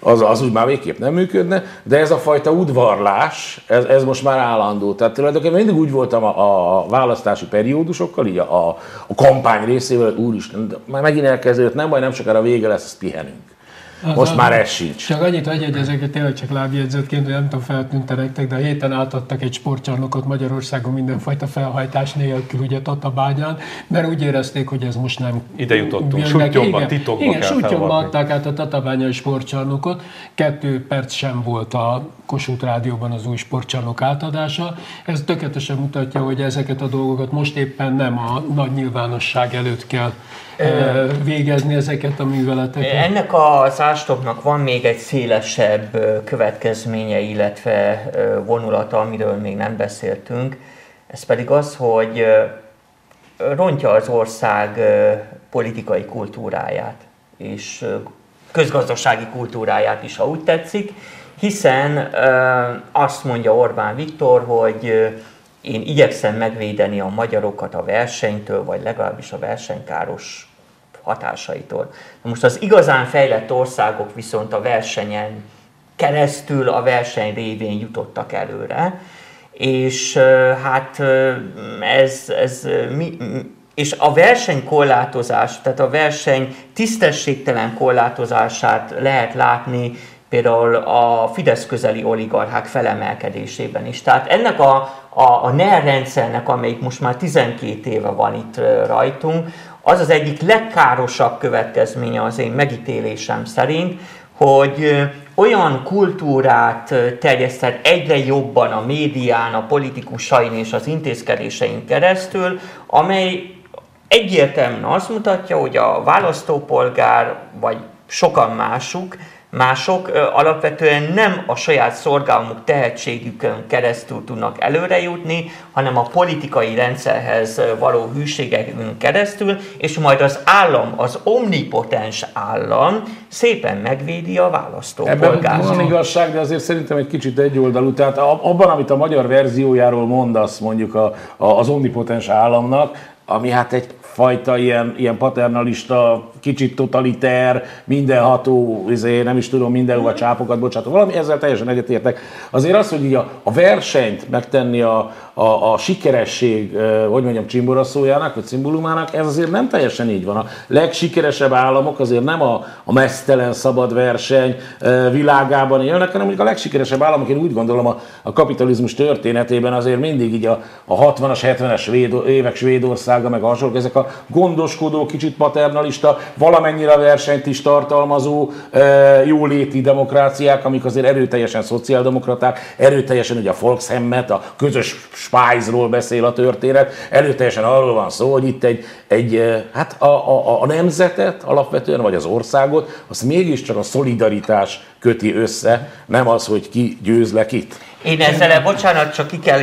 az, az úgy már végképp nem működne, de ez a fajta udvarlás, ez, ez most már állandó. Tehát tulajdonképpen mindig úgy voltam a, a választási periódusokkal, így a, a, a kampány részével, úristen, már megint elkezdődött, nem baj, nem sokára vége lesz, ezt pihenünk. Most már ez sincs. Csak annyit hagyj ezeket tényleg csak lábjegyzetként, hogy nem tudom, feltűnte nektek, de a héten átadtak egy sportcsarnokot Magyarországon mindenfajta felhajtás nélkül, ugye Tatabányán, mert úgy érezték, hogy ez most nem... Ide jutottunk, Igen, titokban Igen, felvarni. adták át a Tatabányai sportcsarnokot. Kettő perc sem volt a Kossuth Rádióban az új sportcsarnok átadása. Ez tökéletesen mutatja, hogy ezeket a dolgokat most éppen nem a nagy nyilvánosság előtt kell végezni ezeket a műveleteket. Ennek az ástoknak van még egy szélesebb következménye, illetve vonulata, amiről még nem beszéltünk. Ez pedig az, hogy rontja az ország politikai kultúráját, és közgazdasági kultúráját is, ha úgy tetszik, hiszen azt mondja Orbán Viktor, hogy én igyekszem megvédeni a magyarokat a versenytől, vagy legalábbis a versenykáros hatásaitól. Most az igazán fejlett országok viszont a versenyen keresztül, a verseny révén jutottak előre, és hát ez, ez mi, és a verseny korlátozás, tehát a verseny tisztességtelen korlátozását lehet látni például a Fidesz közeli oligarchák felemelkedésében is. Tehát ennek a, a, a NER rendszernek, amelyik most már 12 éve van itt rajtunk, az az egyik legkárosabb következménye az én megítélésem szerint, hogy olyan kultúrát ö, terjesztett egyre jobban a médián, a politikusain és az intézkedésein keresztül, amely egyértelműen azt mutatja, hogy a választópolgár, vagy sokan másuk, mások alapvetően nem a saját szorgalmuk tehetségükön keresztül tudnak előre jutni, hanem a politikai rendszerhez való hűségekön keresztül, és majd az állam, az omnipotens állam szépen megvédi a Ebben választópolgárt. van igazság, de azért szerintem egy kicsit egyoldalú. Tehát abban, amit a magyar verziójáról mondasz mondjuk a, a, az omnipotens államnak, ami hát egy fajta ilyen, ilyen paternalista kicsit totaliter, mindenható, izé, nem is tudom, mindenhova csápokat bocsátó, valami ezzel teljesen egyetértek. Azért az, hogy így a, a versenyt megtenni a, a, a sikeresség, hogy mondjam, csimboraszójának, vagy cimbulumának, ez azért nem teljesen így van. A legsikeresebb államok azért nem a, a mesztelen szabad verseny világában élnek, hanem mondjuk a legsikeresebb államok, én úgy gondolom a, a kapitalizmus történetében azért mindig így a, a 60-as, 70-es évek Svédországa, meg hasonlók, ezek a gondoskodó, kicsit paternalista, valamennyire versenyt is tartalmazó jóléti demokráciák, amik azért erőteljesen szociáldemokraták, erőteljesen ugye a Volkshemmet, a közös Spájzról beszél a történet, előteljesen arról van szó, hogy itt egy, egy hát a, a, a nemzetet alapvetően, vagy az országot, azt mégiscsak a szolidaritás köti össze, nem az, hogy ki győz le kit. Én ezzel, bocsánat, csak ki kell,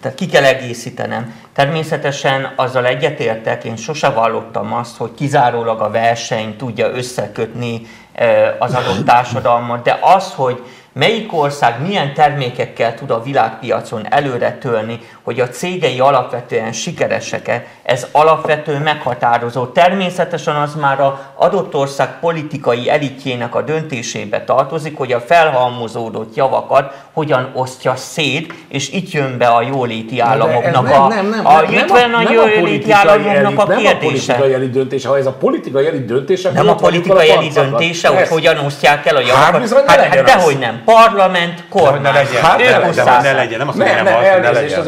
tehát ki kell egészítenem. Természetesen azzal egyetértek, én sose vallottam azt, hogy kizárólag a verseny tudja összekötni az adott [LAUGHS] társadalmat, de az, hogy melyik ország milyen termékekkel tud a világpiacon előre törni, hogy a cégei alapvetően sikeresek-e, ez alapvetően meghatározó. Természetesen az már a adott ország politikai elitjének a döntésébe tartozik, hogy a felhalmozódott javakat hogyan osztja szét, és itt jön be a jóléti államoknak a, nem, nem, a, a jóléti államoknak a kérdése. Nem a politikai elit döntése, ha ez a politikai elit döntése, nem a politikai elit döntése, hogy hogyan osztják el a javakat. Hát, hát, hát dehogy nem. Parlament, kormány. Ne legyen, hát, ne, ne legyen, nem azt mondja, nem az, ne legyen.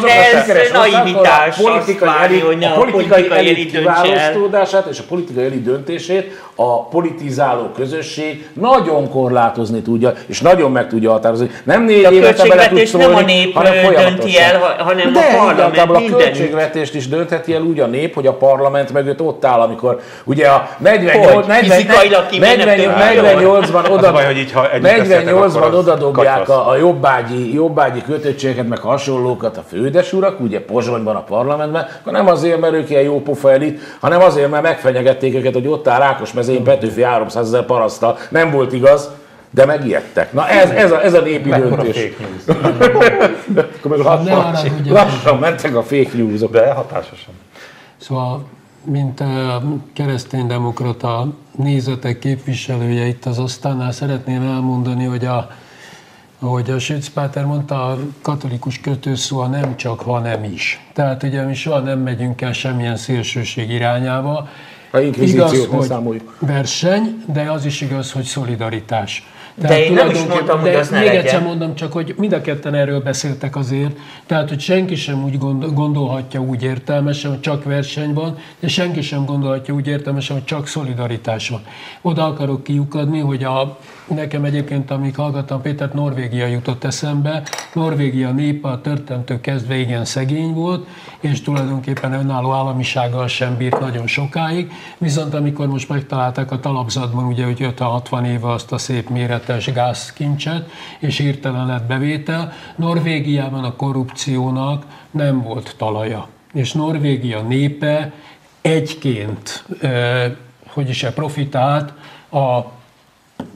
De, de ez naivitás. A politikai elit, a politikai elit kiválasztódását és a politikai elit döntését a politizáló közösség nagyon korlátozni tudja, és nagyon meg tudja határozni. Nem négy évet bele tud szólni, nem a nép hanem dönti el, hanem De a parlament a költségvetést is döntheti el úgy a nép, hogy a parlament mögött ott áll, amikor ugye a 48, 48-ban oda, baj, hogy így, ha 48-ban oda dobják a, a jobbágyi, jobbágyi kötöttségeket, meg hasonlókat a fődesurak, ugye Pozsonyban a parlamentben, akkor nem azért, mert ők ilyen jó pofa elit, hanem azért, mert megfenyegették őket, hogy ott áll Rákos mezén Petőfi 300 ezer parasztal. Nem volt igaz, de megijedtek. Na ez, ez, a, ez a népi Mekkora döntés. Akkor meg lassan, lassan mentek a fake news-ok. De hatásosan. Szóval, mint kereszténydemokrata nézetek képviselője itt az asztalnál, szeretném elmondani, hogy a, ahogy a Sütz Páter mondta, a katolikus kötőszó a nem csak, hanem is. Tehát ugye mi soha nem megyünk el semmilyen szélsőség irányába, a igaz, hogy számoljuk. verseny, de az is igaz, hogy szolidaritás. Tehát de én nem is mondtam, hogy az ne Még legyen. egyszer mondom csak, hogy mind a ketten erről beszéltek azért, tehát, hogy senki sem úgy gondolhatja úgy értelmesen, hogy csak verseny van, de senki sem gondolhatja úgy értelmesen, hogy csak szolidaritás van. Oda akarok kiukadni, hogy a, nekem egyébként, amíg hallgattam Pétert, Norvégia jutott eszembe. Norvégia népe a történetől kezdve igen szegény volt, és tulajdonképpen önálló államisággal sem bírt nagyon sokáig. Viszont amikor most megtalálták a talapzatban, ugye, hogy jött a 60 éve azt a szép méretes gázkincset, és hirtelen lett bevétel, Norvégiában a korrupciónak nem volt talaja. És Norvégia népe egyként, hogy is -e, profitált a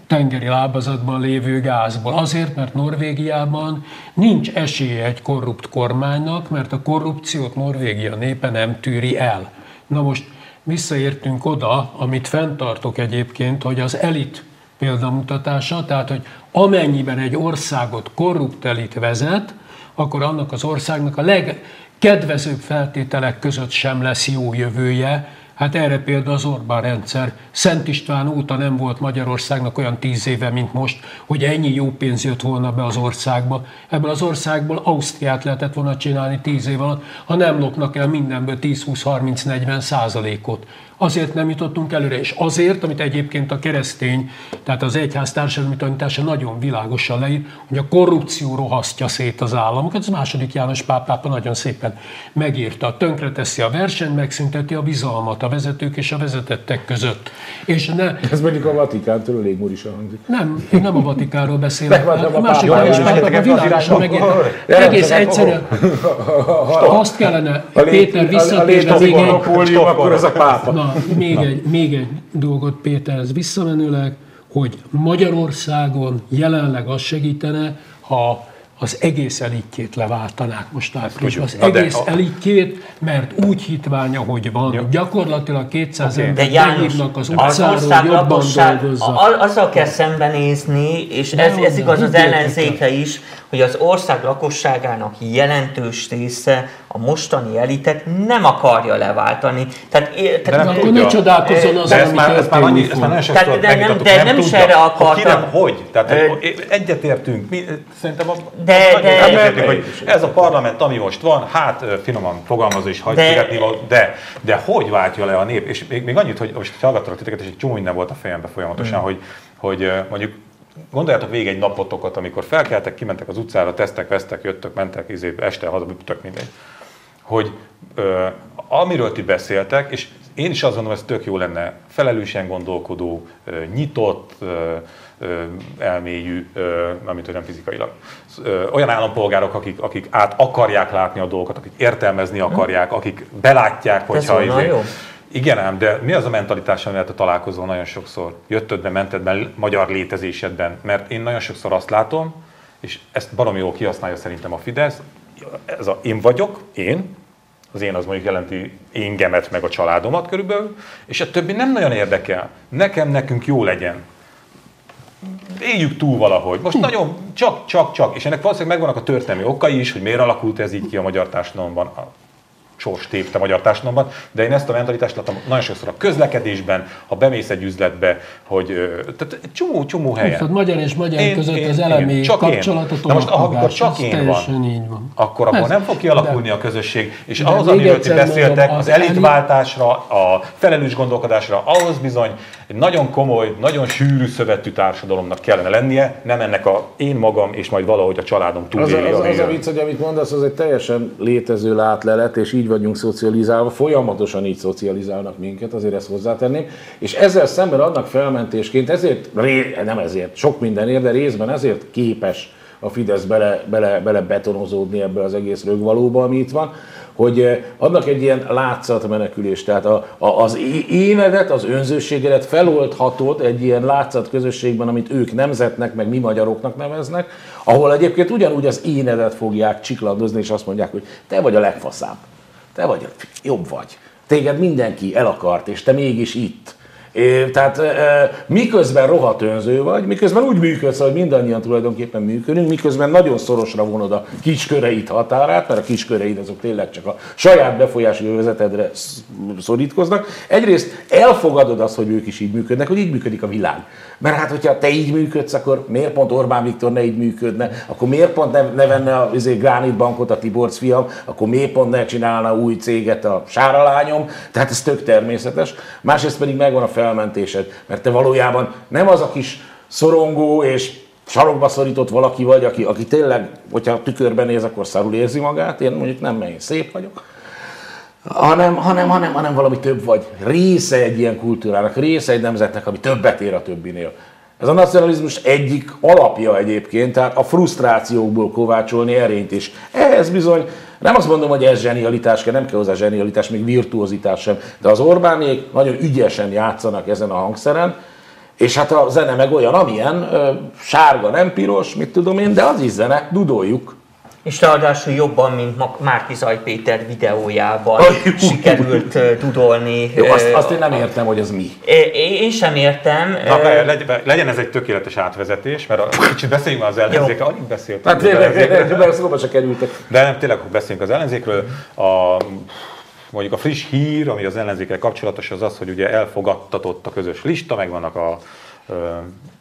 tengeri lábazatban lévő gázból. Azért, mert Norvégiában nincs esélye egy korrupt kormánynak, mert a korrupciót Norvégia népe nem tűri el. Na most visszaértünk oda, amit fenntartok egyébként, hogy az elit példamutatása, tehát hogy amennyiben egy országot korrupt elit vezet, akkor annak az országnak a legkedvezőbb feltételek között sem lesz jó jövője, Hát erre példa az Orbán rendszer. Szent István óta nem volt Magyarországnak olyan tíz éve, mint most, hogy ennyi jó pénz jött volna be az országba. Ebből az országból Ausztriát lehetett volna csinálni tíz év alatt, ha nem lopnak el mindenből 10-20-30-40 százalékot. Azért nem jutottunk előre, és azért, amit egyébként a keresztény, tehát az egyház társadalmi tanítása nagyon világosan leír, hogy a korrupció rohasztja szét az államokat. Ez második János pápápa nagyon szépen megírta. Tönkreteszi a versenyt, megszünteti a bizalmat a vezetők és a vezetettek között. És ne, Ez mondjuk a Vatikántól elég murisa hangzik. Nem, én nem a Vatikánról beszélek. A másik János pápápa világosan megírta. Egész egyszerűen azt kellene, Péter visszatérve még egy... akkor ez a pápa. Na, még egy, még egy dolgot Péterhez visszamenőleg, hogy Magyarországon jelenleg az segítene, ha az egész elitjét leváltanák most áprilisban. Az Na de egész a- elitjét, mert úgy hitványa, hogy van. Jó. Gyakorlatilag 200 Oké. okay. De ember beírnak az az utcáról, ország jobban lakosság, dolgozza. azzal kell szembenézni, és ez, ez igaz az ellenzékre is, hogy az ország lakosságának jelentős része a mostani elitet nem akarja leváltani. Tehát, é- tehát nem Akkor tudja. ne csodálkozzon az, De ez már, ez már, annyi, ez már nagyon Tehát, de nem- de nem is tudja. erre ki akartam. nem, hogy? Tehát hogy egyetértünk. Mi, szerintem a, De- nagyon de- egyetértünk, hogy ez a parlament, ami most van, hát finoman fogalmazva is hagy De- születni, de, de hogy váltja le a nép? És még, még annyit, hogy most hallgattalak titeket, és egy csomó minden volt a fejembe folyamatosan, hogy, hogy ö, mondjuk Gondoljátok végig egy napotokat, amikor felkeltek, kimentek az utcára, tesztek, vesztek, jöttök, mentek, izé, este haza, tök mindegy. Hogy ö, amiről ti beszéltek, és én is azt gondolom, ez tök jó lenne, felelősen gondolkodó, ö, nyitott, ö, ö, elmélyű, amit hogy nem fizikailag. Olyan állampolgárok, akik, akik át akarják látni a dolgokat, akik értelmezni akarják, akik belátják, hogyha... volna jó. Igen ám, de mi az a mentalitás, amivel te találkozol nagyon sokszor? Jöttöd mented be magyar létezésedben? Mert én nagyon sokszor azt látom, és ezt baromi jól kihasználja szerintem a Fidesz, ez a én vagyok, én, az én az mondjuk jelenti éngemet, meg a családomat körülbelül, és a többi nem nagyon érdekel. Nekem, nekünk jó legyen. Éljük túl valahogy. Most nagyon csak, csak, csak, és ennek valószínűleg megvannak a történelmi okai is, hogy miért alakult ez így ki a magyar társadalomban, sors tépte a magyar társadalomban, de én ezt a mentalitást láttam nagyon sokszor a közlekedésben, ha bemész egy üzletbe, hogy tehát egy csomó, csomó helyen. Tehát magyar és magyar Én- között én- az elemi csak én. kapcsolat a Na most, amikor csak én van, így van. akkor abból nem fog kialakulni a közösség. És de ahhoz, amiről ti beszéltek, az az elit- elitváltásra, a felelős gondolkodásra, ahhoz bizony egy nagyon komoly, nagyon sűrű szövetű társadalomnak kellene lennie, nem ennek a én magam és majd valahogy a családom Az, túléli. a- az, az a végén. vicc, hogy amit mondasz, az egy teljesen létező látlelet, és így vagyunk szocializálva, folyamatosan így szocializálnak minket, azért ezt hozzátenném. És ezzel szemben adnak felmentésként, ezért, nem ezért, sok mindenért, de részben ezért képes a Fidesz bele, bele, bele betonozódni ebbe az egész rögvalóba, ami itt van, hogy eh, adnak egy ilyen látszatmenekülést, tehát a, a, az énedet, az önzőségedet feloldhatod egy ilyen látszat közösségben, amit ők nemzetnek, meg mi magyaroknak neveznek, ahol egyébként ugyanúgy az énedet fogják csiklandozni, és azt mondják, hogy te vagy a legfaszább, te vagy jobb vagy, téged mindenki el akart, és te mégis itt. É, tehát miközben rohadt önző vagy, miközben úgy működsz, hogy mindannyian tulajdonképpen működünk, miközben nagyon szorosra vonod a kisköreid határát, mert a kisköreid azok tényleg csak a saját befolyási övezetedre sz- szorítkoznak. Egyrészt elfogadod azt, hogy ők is így működnek, hogy így működik a világ. Mert hát, hogyha te így működsz, akkor miért pont Orbán Viktor ne így működne, akkor miért pont ne, ne venne a izé, Gránit Bankot a Tiborcs fiam, akkor miért pont ne csinálna új céget a Sára lányom, tehát ez tök természetes. Másrészt pedig megvan a felmentésed, mert te valójában nem az a kis szorongó és sarokba szorított valaki vagy, aki, aki tényleg, hogyha tükörben néz, akkor szarul érzi magát, én mondjuk nem, mert én szép vagyok, hanem, hanem, hanem, hanem valami több vagy. Része egy ilyen kultúrának, része egy nemzetnek, ami többet ér a többinél. Ez a nacionalizmus egyik alapja egyébként, tehát a frusztrációkból kovácsolni erényt is. Ehhez bizony, nem azt mondom, hogy ez zsenialitás, kell, nem kell hozzá zsenialitás, még virtuozitás sem, de az Orbánék nagyon ügyesen játszanak ezen a hangszeren, és hát a zene meg olyan, amilyen, sárga, nem piros, mit tudom én, de az is zene, dudoljuk. És ráadásul jobban, mint Ma- Márki-Zaj Péter videójában sikerült tudolni. Jó, azt, azt én nem értem, hogy ez mi. Én sem értem. Na, ö, várjál, legyen, legyen ez egy tökéletes átvezetés, mert a, kicsit beszéljünk az ellenzékről, alig beszéltünk Hát tényleg, tényleg, mert szóba se kerültek. De nem, tényleg hogy beszéljünk az ellenzékről. A, mondjuk a friss hír, ami az ellenzékkel kapcsolatos, az az, hogy ugye elfogadtatott a közös lista, megvannak a ö,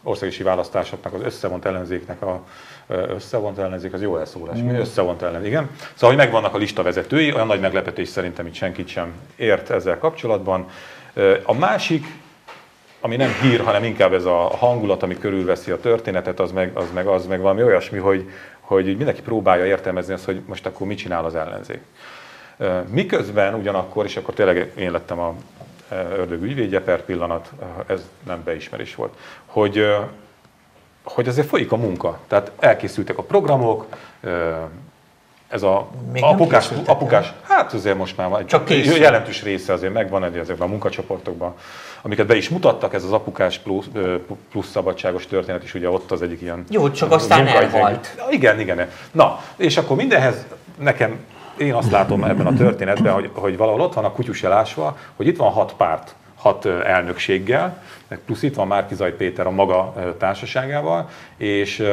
országosi választásoknak, az összevont ellenzéknek a összevont ellenzék, az jó elszólás, mi összevont ellenzék, igen. Szóval, hogy megvannak a lista vezetői, olyan nagy meglepetés szerintem itt senkit sem ért ezzel kapcsolatban. A másik, ami nem hír, hanem inkább ez a hangulat, ami körülveszi a történetet, az meg az, meg, az meg valami olyasmi, hogy, hogy mindenki próbálja értelmezni azt, hogy most akkor mit csinál az ellenzék. Miközben ugyanakkor, és akkor tényleg én lettem a ördög ügyvédje per pillanat, ez nem beismerés volt, hogy, hogy azért folyik a munka. Tehát elkészültek a programok, ez a Még apukás, készültek el. apukás, hát azért most már van- Csak készül. jelentős része azért megvan egy ezekben a munkacsoportokban, amiket be is mutattak, ez az apukás plusz, plusz szabadságos történet is ugye ott az egyik ilyen Jó, csak aztán elhalt. Igen, igen. Na, és akkor mindenhez nekem, én azt látom ebben a történetben, hogy, hogy valahol ott van a kutyus elásva, hogy itt van hat párt, hat elnökséggel, plusz itt van Márkizaj Péter a maga társaságával, és,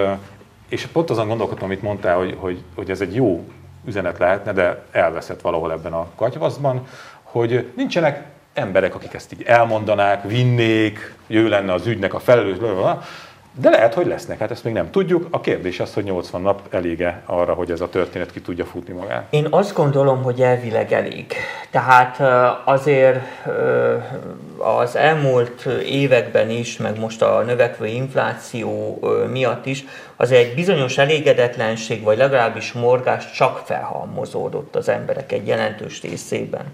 és pont azon gondolkodtam, amit mondtál, hogy, hogy, hogy ez egy jó üzenet lehetne, de elveszett valahol ebben a katyvaszban, hogy nincsenek emberek, akik ezt így elmondanák, vinnék, ő lenne az ügynek a felelős, blablabla. De lehet, hogy lesznek, hát ezt még nem tudjuk. A kérdés az, hogy 80 nap elége arra, hogy ez a történet ki tudja futni magát. Én azt gondolom, hogy elvileg elég. Tehát azért az elmúlt években is, meg most a növekvő infláció miatt is, azért egy bizonyos elégedetlenség, vagy legalábbis morgás csak felhalmozódott az emberek egy jelentős részében.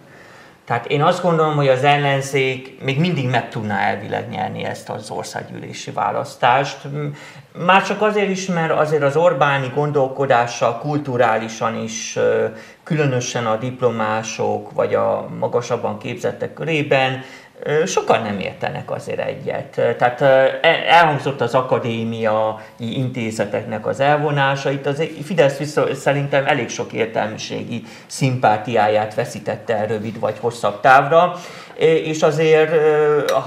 Tehát én azt gondolom, hogy az ellenzék még mindig meg tudná elvileg nyerni ezt az országgyűlési választást. Már csak azért is, mert azért az Orbáni gondolkodással kulturálisan is, különösen a diplomások vagy a magasabban képzettek körében sokan nem értenek azért egyet. Tehát el- elhangzott az akadémiai intézeteknek az elvonása, itt az Fidesz vissza, szerintem elég sok értelmiségi szimpátiáját veszítette el rövid vagy hosszabb távra, és azért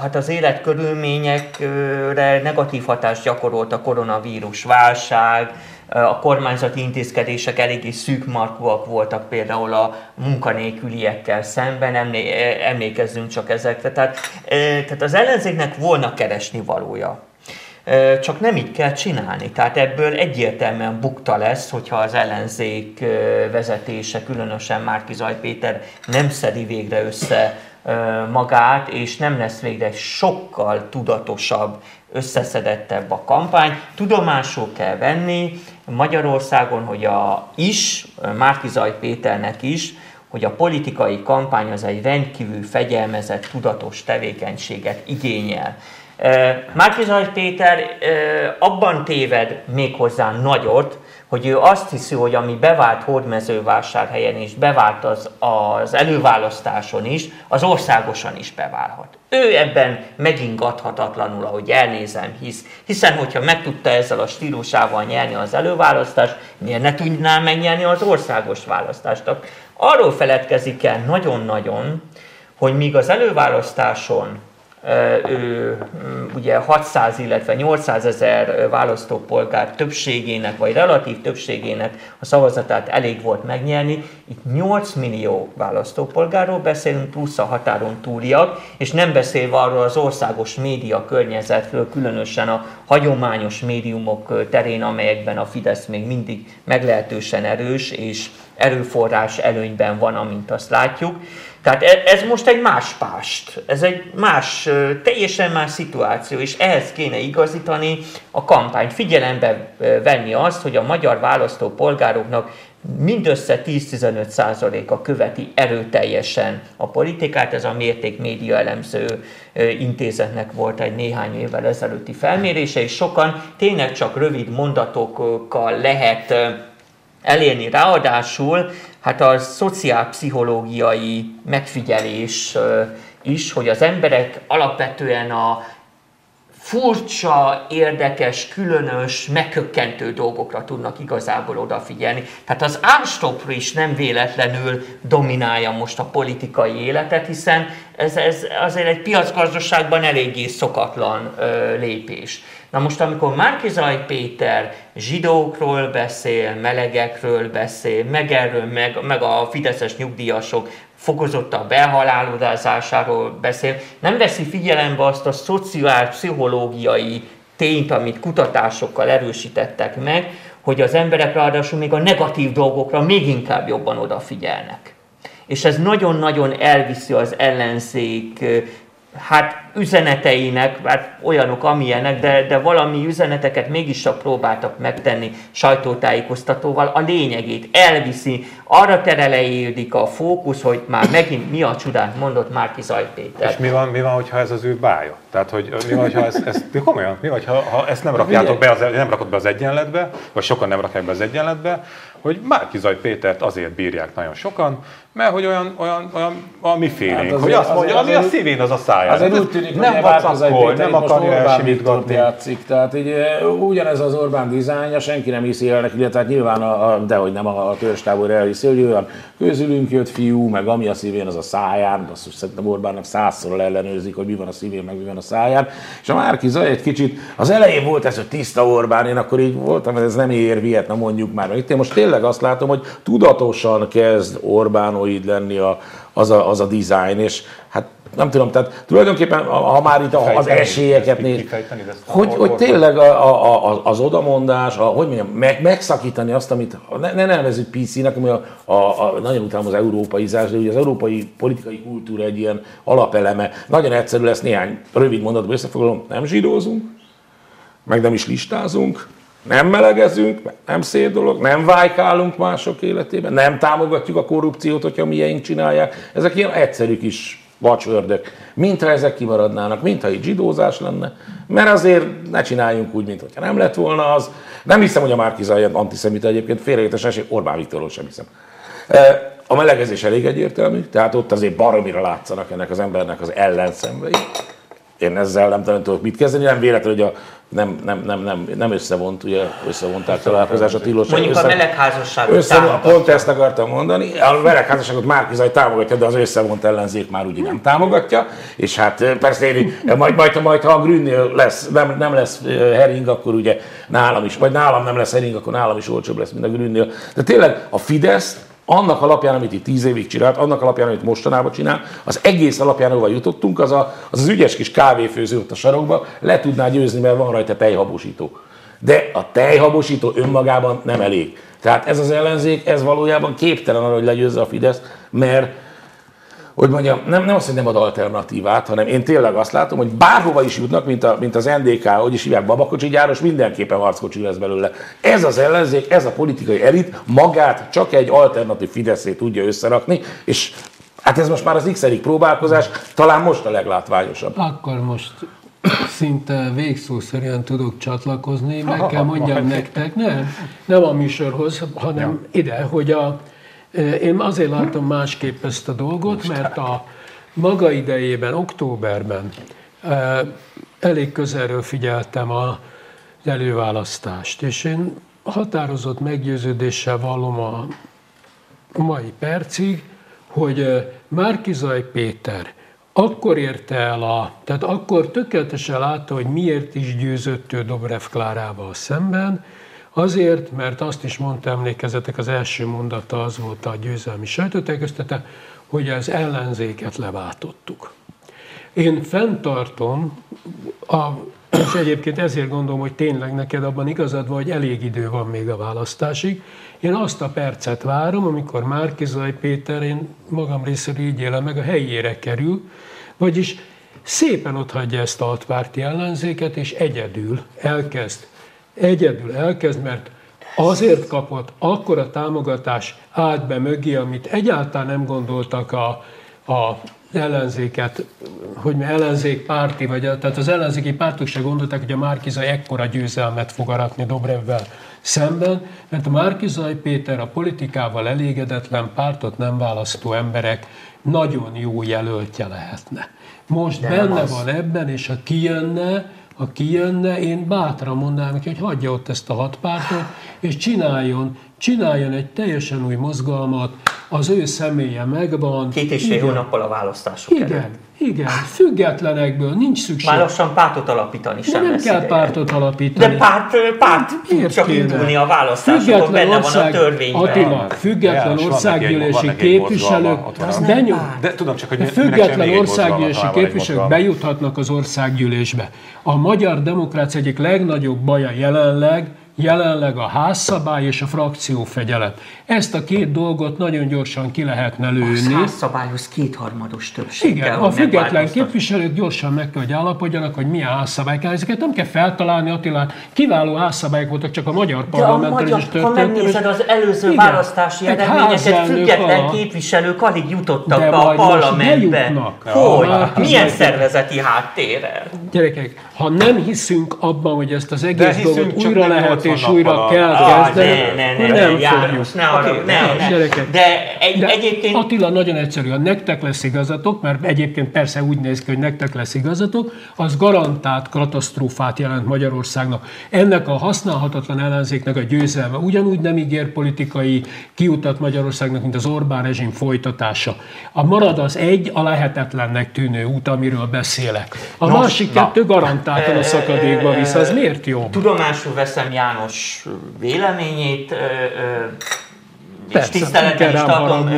hát az életkörülményekre negatív hatást gyakorolt a koronavírus válság, a kormányzati intézkedések eléggé szűkmarkúak voltak például a munkanélküliekkel szemben, emlé- emlékezzünk csak ezekre. Tehát, ö, tehát az ellenzéknek volna keresni valója. Csak nem így kell csinálni. Tehát ebből egyértelműen bukta lesz, hogyha az ellenzék vezetése, különösen Márki Zaj Péter nem szedi végre össze magát, és nem lesz végre sokkal tudatosabb, összeszedettebb a kampány. Tudomásul kell venni Magyarországon, hogy a is, Márki Zaj Péternek is, hogy a politikai kampány az egy rendkívül fegyelmezett, tudatos tevékenységet igényel. Márkizaj Péter ö, abban téved méghozzá nagyot, hogy ő azt hiszi, hogy ami bevált Hódmezővásárhelyen és bevált az, az előválasztáson is, az országosan is beválhat. Ő ebben megingathatatlanul, ahogy elnézem, hisz. Hiszen, hogyha meg tudta ezzel a stílusával nyerni az előválasztást, miért ne tudná megnyerni az országos választást? Arról feledkezik el nagyon-nagyon, hogy míg az előválasztáson ő ugye 600, illetve 800 ezer választópolgár többségének, vagy relatív többségének a szavazatát elég volt megnyerni. Itt 8 millió választópolgárról beszélünk, plusz a határon túliak, és nem beszélve arról az országos média környezetről, különösen a hagyományos médiumok terén, amelyekben a Fidesz még mindig meglehetősen erős, és erőforrás előnyben van, amint azt látjuk. Tehát e- ez most egy más pást, ez egy más, teljesen más szituáció, és ehhez kéne igazítani a kampányt. Figyelembe venni azt, hogy a magyar választópolgároknak mindössze 10-15%-a követi erőteljesen a politikát. Ez a Mérték Média Elemző Intézetnek volt egy néhány évvel ezelőtti felmérése, és sokan tényleg csak rövid mondatokkal lehet elérni. Ráadásul hát a szociálpszichológiai megfigyelés is, hogy az emberek alapvetően a furcsa, érdekes, különös, megkökkentő dolgokra tudnak igazából odafigyelni. Tehát az Árstop is nem véletlenül dominálja most a politikai életet, hiszen ez, ez azért egy piacgazdaságban eléggé szokatlan ö, lépés. Na most, amikor Márkizaj Péter zsidókról beszél, melegekről beszél, meg erről, meg, meg a fideszes nyugdíjasok fokozottabb elhalálozásáról beszél, nem veszi figyelembe azt a szociál-pszichológiai tényt, amit kutatásokkal erősítettek meg, hogy az emberek ráadásul még a negatív dolgokra még inkább jobban odafigyelnek. És ez nagyon-nagyon elviszi az ellenzék hát üzeneteinek, hát olyanok amilyenek, de, de valami üzeneteket mégis csak próbáltak megtenni sajtótájékoztatóval, a lényegét elviszi, arra terelejédik a fókusz, hogy már megint mi a csodát mondott Márki Zaj. És mi van, mi van, hogyha ez az ő bája? Tehát, hogy mi van, hogyha ezt, ezt komolyan, mi van, ha, ha ezt nem rakjátok be, az, nem rakod be az egyenletbe, vagy sokan nem rakják be az egyenletbe, hogy Márkizaj Pétert azért bírják nagyon sokan, mert hogy olyan, olyan, olyan a mi félénk, hát hogy azt mondja, ami a szívén, az a száján. Azért úgy tűnik, nem hogy vacakol, nem akarja Orbán elsimítgatni. játszik. Tehát így, ugyanez az Orbán dizájnja, senki nem hiszi el neki, illetve hát nyilván, a, a, dehogy nem a, a törzstábor elhiszi, hogy olyan közülünk jött fiú, meg ami a szívén, az a száján, azt szerintem Orbánnak százszor ellenőrzik, hogy mi van a szívén, meg mi van a száján. És a Márki Zaj egy kicsit, az elején volt ez, hogy tiszta Orbán, én akkor így voltam, ez nem ér Vietnam, mondjuk már. Itt én most tényleg azt látom, hogy tudatosan kezd Orbánoid lenni a, az, a, az a design, és hát nem tudom, tehát tulajdonképpen, ha már itt a- az esélyeket néz, hogy, hogy tényleg a, a, a, az odamondás, a, hogy mondjam, meg, megszakítani azt, amit ne, ne nevezzük PC-nek, ami a, a, a, nagyon utálom az európaizás, de ugye az európai politikai kultúra egy ilyen alapeleme. Nagyon egyszerű lesz néhány rövid mondatban összefoglalom, nem zsidózunk, meg nem is listázunk, nem melegezünk, nem szép dolog, nem vájkálunk mások életében, nem támogatjuk a korrupciót, hogyha miénk csinálják. Ezek ilyen egyszerű kis vacsördök. Mintha ezek kimaradnának, mintha itt zsidózás lenne, mert azért ne csináljunk úgy, mintha nem lett volna az. Nem hiszem, hogy a Márkizaj ilyen antiszemita egyébként, félreértés esik, Orbán Viktorról sem hiszem. E, A melegezés elég egyértelmű, tehát ott azért baromira látszanak ennek az embernek az ellenszemvei én ezzel nem tudom, tudok mit kezdeni, nem véletlen, hogy a, nem, nem, nem, nem, nem összevont, ugye összevonták találkozás a tilos. Mondjuk a össze- melegházasságot össze, pont ezt akartam mondani, a melegházasságot Márkizaj támogatja, de az összevont ellenzék már ugye nem támogatja, és hát persze én, majd, majd, majd, ha a Grünnél lesz, nem, nem lesz hering, akkor ugye nálam is, vagy nálam nem lesz hering, akkor nálam is olcsóbb lesz, mint a Grünnél. De tényleg a Fidesz annak alapján, amit itt tíz évig csinált, annak alapján, amit mostanában csinál, az egész alapján, ahova jutottunk, az a, az, az ügyes kis kávéfőző ott a sarokba le tudná győzni, mert van rajta tejhabosító. De a tejhabosító önmagában nem elég. Tehát ez az ellenzék, ez valójában képtelen arra, hogy legyőzze a Fidesz, mert hogy mondjam, nem, nem azt, hogy nem ad alternatívát, hanem én tényleg azt látom, hogy bárhova is jutnak, mint, a, mint az NDK, hogy is hívják, babakocsi gyáros, mindenképpen harckocsi lesz belőle. Ez az ellenzék, ez a politikai elit magát csak egy alternatív Fideszé tudja összerakni, és hát ez most már az x próbálkozás, talán most a leglátványosabb. Akkor most szinte végszószerűen tudok csatlakozni, meg [LAUGHS] kell mondjam nektek, nem, nem a műsorhoz, hanem ide, hogy a, én azért látom másképp ezt a dolgot, mert a maga idejében, októberben elég közelről figyeltem a az előválasztást, és én határozott meggyőződéssel vallom a mai percig, hogy Márkizaj Péter akkor érte el a, tehát akkor tökéletesen látta, hogy miért is győzött ő Dobrev Klárával szemben, azért, mert azt is mondta, emlékezetek, az első mondata az volt a győzelmi sajtótájékoztatá, hogy az ellenzéket leváltottuk. Én fenntartom, a, és egyébként ezért gondolom, hogy tényleg neked abban igazad van, hogy elég idő van még a választásig. Én azt a percet várom, amikor Márkizaj Péter, én magam részéről így élem meg, a helyére kerül, vagyis szépen otthagyja ezt a altpárti ellenzéket, és egyedül elkezd. Egyedül elkezd, mert azért kapott akkora támogatás át be mögé, amit egyáltalán nem gondoltak a, a ellenzéket, hogy mi ellenzék párti, vagy tehát az ellenzéki pártok se gondolták, hogy a Márkizaj ekkora győzelmet fog aratni Dobrevvel szemben, mert a Márkizaj Péter a politikával elégedetlen pártot nem választó emberek nagyon jó jelöltje lehetne. Most De benne van ebben, és ha kijönne, ha kijönne, én bátran mondanám neki, hogy hagyja ott ezt a hat pártot, és csináljon, csináljon egy teljesen új mozgalmat, az ő személye megvan. Két és fél hónappal a választások Igen, előtt. Igen, függetlenekből nincs szükség. Már lassan pártot alapítani De sem nem lesz kell ideje. pártot alapítani. De párt, párt tud Miért csak kéne? indulni a választásokon, benne van a törvényben. Attila, független országgyűlési képviselők, párt. De tudom csak, hogy de független országgyűlési képviselők bejuthatnak az országgyűlésbe. A magyar demokrácia egyik legnagyobb baja jelenleg, jelenleg a házszabály és a frakciófegyelet. Ezt a két dolgot nagyon gyorsan ki lehetne A lőni. házszabályhoz kétharmados többség Igen, kell, a független képviselők gyorsan meg kell, hogy állapodjanak, hogy milyen házszabály kell. Ezeket nem kell feltalálni, Attila. Kiváló házszabályok voltak, csak a magyar De a parlamenten magyar, is ha történtek. megnézed az előző Igen, választási eredményeket, független alatt. képviselők alig jutottak De be a parlamentbe. Hogy? Ja, Milyen hát, szervezeti háttérrel? Gyerekek, ha nem hiszünk abban, hogy ezt az egész dolgot újra lehet 80 és újra kell Ah, kezdeni, ne, ne, ne, nem János, ne arra, ne, ne. De, egy, De egyébként Attila nagyon egyszerű, ha nektek lesz igazatok, mert egyébként persze úgy néz ki, hogy nektek lesz igazatok, az garantált katasztrófát jelent Magyarországnak. Ennek a használhatatlan ellenzéknek a győzelme ugyanúgy nem ígér politikai kiutat Magyarországnak, mint az Orbán rezsim folytatása. A marad az egy a lehetetlennek tűnő út, amiről beszélek. A Nos, másik na. kettő garantáltan a szakadékba visz. Az miért jó? tudomásul veszem János véleményét, ö, ö, és Persze, tiszteletben is tartom,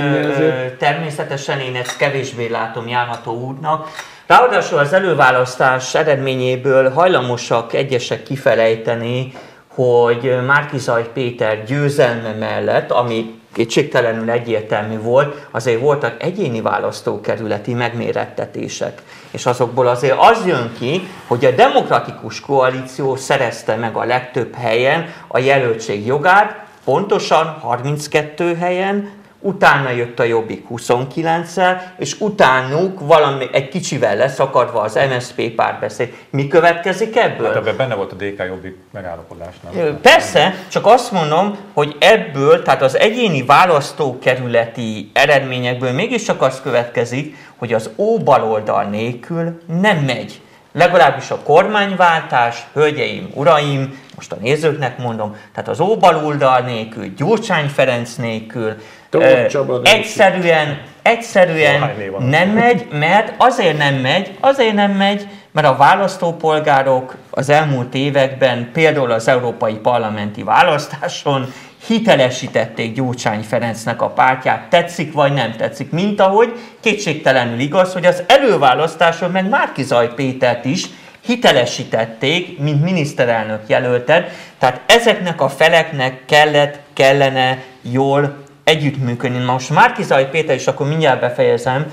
természetesen én ezt kevésbé látom járható útnak. Ráadásul az előválasztás eredményéből hajlamosak egyesek kifelejteni, hogy Márkizaj Péter győzelme mellett, ami kétségtelenül egyértelmű volt, azért voltak egyéni választókerületi megmérettetések. És azokból azért az jön ki, hogy a demokratikus koalíció szerezte meg a legtöbb helyen a jelöltség jogát, pontosan 32 helyen, utána jött a Jobbik 29-szel, és utánuk valami egy kicsivel leszakadva az MSZP párbeszéd. Mi következik ebből? Hát ebben benne volt a DK jobbik megállapodás, nem? Ö, Persze, csak azt mondom, hogy ebből, tehát az egyéni választókerületi eredményekből mégiscsak az következik, hogy az óbaloldal nélkül nem megy. Legalábbis a kormányváltás, hölgyeim, uraim, most a nézőknek mondom, tehát az óbaloldal nélkül, Gyurcsány Ferenc nélkül, Tóth Csaba egyszerűen, egyszerűen nem megy, mert azért nem megy, azért nem megy, mert a választópolgárok az elmúlt években, például az európai parlamenti választáson hitelesítették Gyurcsány Ferencnek a pártját, tetszik vagy nem tetszik, mint ahogy kétségtelenül igaz, hogy az előválasztáson meg Márkizaj Pétert is hitelesítették, mint miniszterelnök jelölted, tehát ezeknek a feleknek kellett, kellene jól együttműködni. Na Most Márkizaj Péter, és akkor mindjárt befejezem,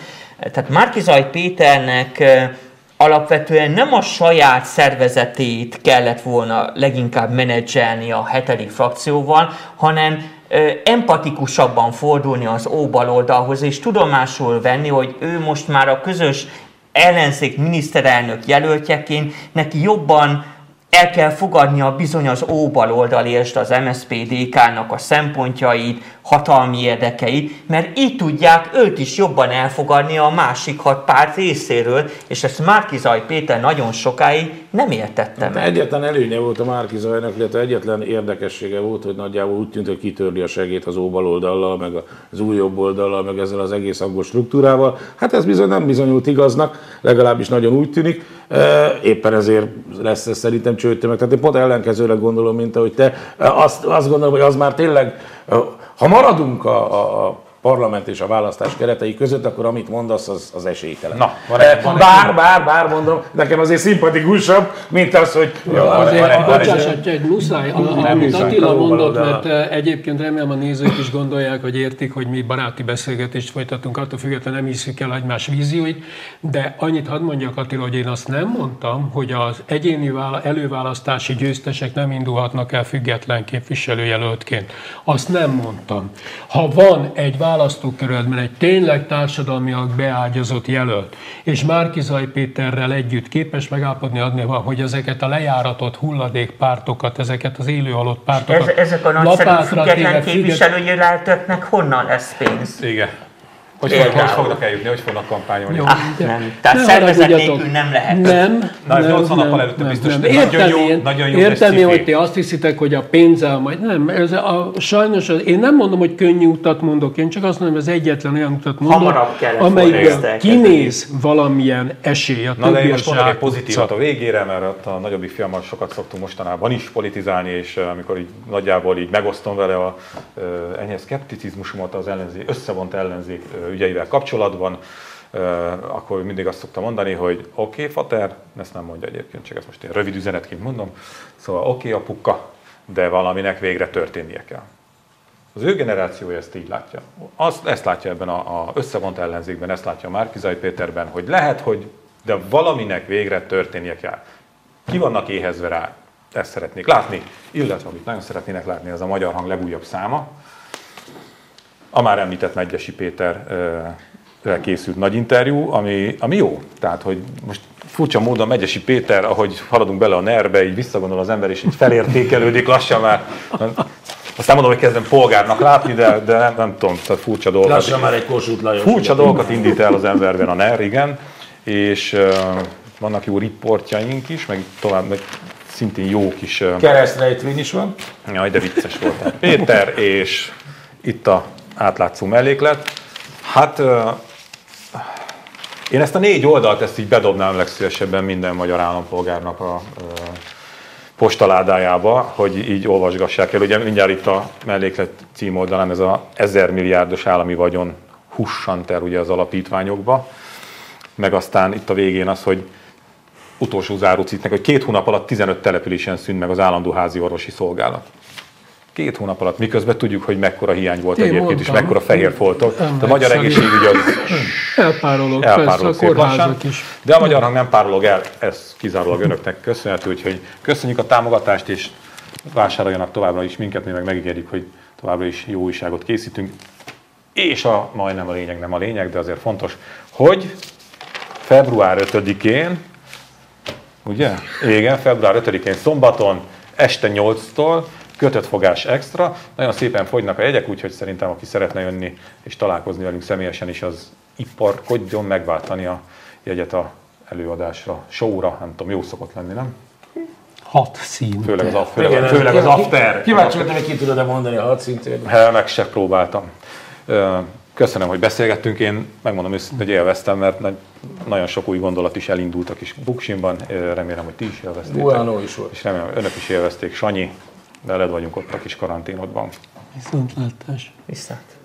tehát Márkizaj Péternek alapvetően nem a saját szervezetét kellett volna leginkább menedzselni a hetedik frakcióval, hanem empatikusabban fordulni az óbaloldalhoz, és tudomásul venni, hogy ő most már a közös ellenzék miniszterelnök jelöltjeként neki jobban el kell fogadnia bizony az óbaloldal és az MSZPDK-nak a szempontjait, hatalmi érdekeit, mert így tudják őt is jobban elfogadni a másik hat párt részéről, és ezt Márkizaj Péter nagyon sokáig nem értette De meg. egyetlen előnye volt a Márki Zajnak, illetve egyetlen érdekessége volt, hogy nagyjából úgy tűnt, hogy kitörli a segét az óbaloldallal, meg az új jobb oldallal, meg ezzel az egész angol struktúrával. Hát ez bizony nem bizonyult igaznak, legalábbis nagyon úgy tűnik. Éppen ezért lesz ez szerintem csőttömeg. Tehát én pont ellenkezőleg gondolom, mint ahogy te. Azt, azt gondolom, hogy az már tényleg, ha maradunk a, a parlament és a választás keretei között, akkor amit mondasz, az, az esélytelen. Na, van egy- van egy- bár, bár, bár mondom, nekem azért szimpatikusabb, mint az, hogy Azért, van egy- van muszáj, amit muszáj, Attila mondott, mert eh, egyébként remélem a nézők is gondolják, hogy értik, hogy mi baráti beszélgetést folytatunk, attól függetlenül nem hiszük el egymás vízióit, de annyit hadd mondjak Attila, hogy én azt nem mondtam, hogy az egyéni vála- előválasztási győztesek nem indulhatnak el független képviselőjelöltként. Azt nem mondtam. Ha van egy választókerületben egy tényleg társadalmiak beágyazott jelölt, és Márkizaj Péterrel együtt képes megállapodni adni, hogy ezeket a lejáratott hulladékpártokat, ezeket az élő halott pártokat Ez, ezek a nagyszerű független függet- képviselőjelöltöknek honnan lesz pénz? Igen. Hogy, fog, hogy fognak eljutni, hogy fognak kampányolni? Jó, Ah, nem. Tehát ne szervezet nélkül nem lehet. Nem. Na, ez nem, 80 nappal nem, előtte biztos, nem. Értem nagyon jó- én, nagyon jó én, hogy ti azt hiszitek, hogy a pénzzel majd nem. Ez a, sajnos az, én nem mondom, hogy könnyű utat mondok, én csak azt mondom, hogy az egyetlen olyan utat mondok, amelyikben kinéz valamilyen esély a Na de én most mondok egy pozitívat a végére, mert ott a nagyobbik fiammal sokat szoktunk mostanában is politizálni, és eh, amikor így nagyjából így megosztom vele a uh, enyhe szkepticizmusomat az ellenzék, összevont ellenzék ö, ügyeivel kapcsolatban, akkor mindig azt szoktam mondani, hogy oké, okay, Fater, ezt nem mondja egyébként, csak ezt most én rövid üzenetként mondom, szóval oké, okay, apuka, de valaminek végre történnie kell. Az ő generációja ezt így látja. Azt, ezt látja ebben a, a összevont ellenzékben, ezt látja Márkizai Péterben, hogy lehet, hogy de valaminek végre történnie kell. Ki vannak éhezve rá? Ezt szeretnék látni, illetve amit nagyon szeretnének látni, ez a Magyar Hang legújabb száma. A már említett Megyesi Péter készült nagy interjú, ami, ami jó. Tehát, hogy most furcsa módon Megyesi Péter, ahogy haladunk bele a nerbe, így visszagondol az ember, és így felértékelődik lassan már. Aztán mondom, hogy kezdem polgárnak látni, de, de nem, nem tudom, tehát furcsa dolgokat. Lassan már egy Kossuth Lajos. Furcsa dolgokat indít el az emberben a NER, igen, és uh, vannak jó riportjaink is, meg tovább, meg szintén jó kis... Uh, Keresztrejtvény is van. Jaj, de vicces volt. Péter, és itt a átlátszó melléklet. Hát én ezt a négy oldalt, ezt így bedobnám legszívesebben minden magyar állampolgárnak a postaládájába, hogy így olvasgassák el. Ugye mindjárt itt a melléklet címoldalán ez a 1000 milliárdos állami vagyon hussant ugye az alapítványokba, meg aztán itt a végén az, hogy utolsó záróciknek, hogy két hónap alatt 15 településen szűnt meg az állandó házi orvosi szolgálat. Két hónap alatt, miközben tudjuk, hogy mekkora hiány volt Én egyébként, és mondtam. mekkora fehér foltok. A magyar egészségügy az Elpárolog, elpárolog persze, a lassan. is. De a magyar hang nem párolog el, ez kizárólag önöknek köszönhető, úgyhogy köszönjük a támogatást, és vásároljanak továbbra is minket, mi meg megígérjük, hogy továbbra is jó újságot készítünk. És a majdnem a lényeg, nem a lényeg, de azért fontos, hogy február 5-én, ugye? Igen, február 5-én szombaton, este 8-tól, kötött fogás extra. Nagyon szépen fogynak a jegyek, úgyhogy szerintem aki szeretne jönni és találkozni velünk személyesen is, az iparkodjon megváltani a jegyet a előadásra, showra, nem tudom, jó szokott lenni, nem? Hat szín. Főleg az, főleg, főleg az after. Kíváncsi voltam, hogy ki tudod-e mondani a hadszintén. Hát, Meg se próbáltam. Köszönöm, hogy beszélgettünk. Én megmondom őszintén, hogy élveztem, mert nagy- nagyon sok új gondolat is elindult a kis buksimban. Remélem, hogy ti is élveztétek. Buánó is volt. És remélem, önök is élvezték. Sanyi, veled vagyunk ott a kis karanténodban. Viszontlátás. Viszont.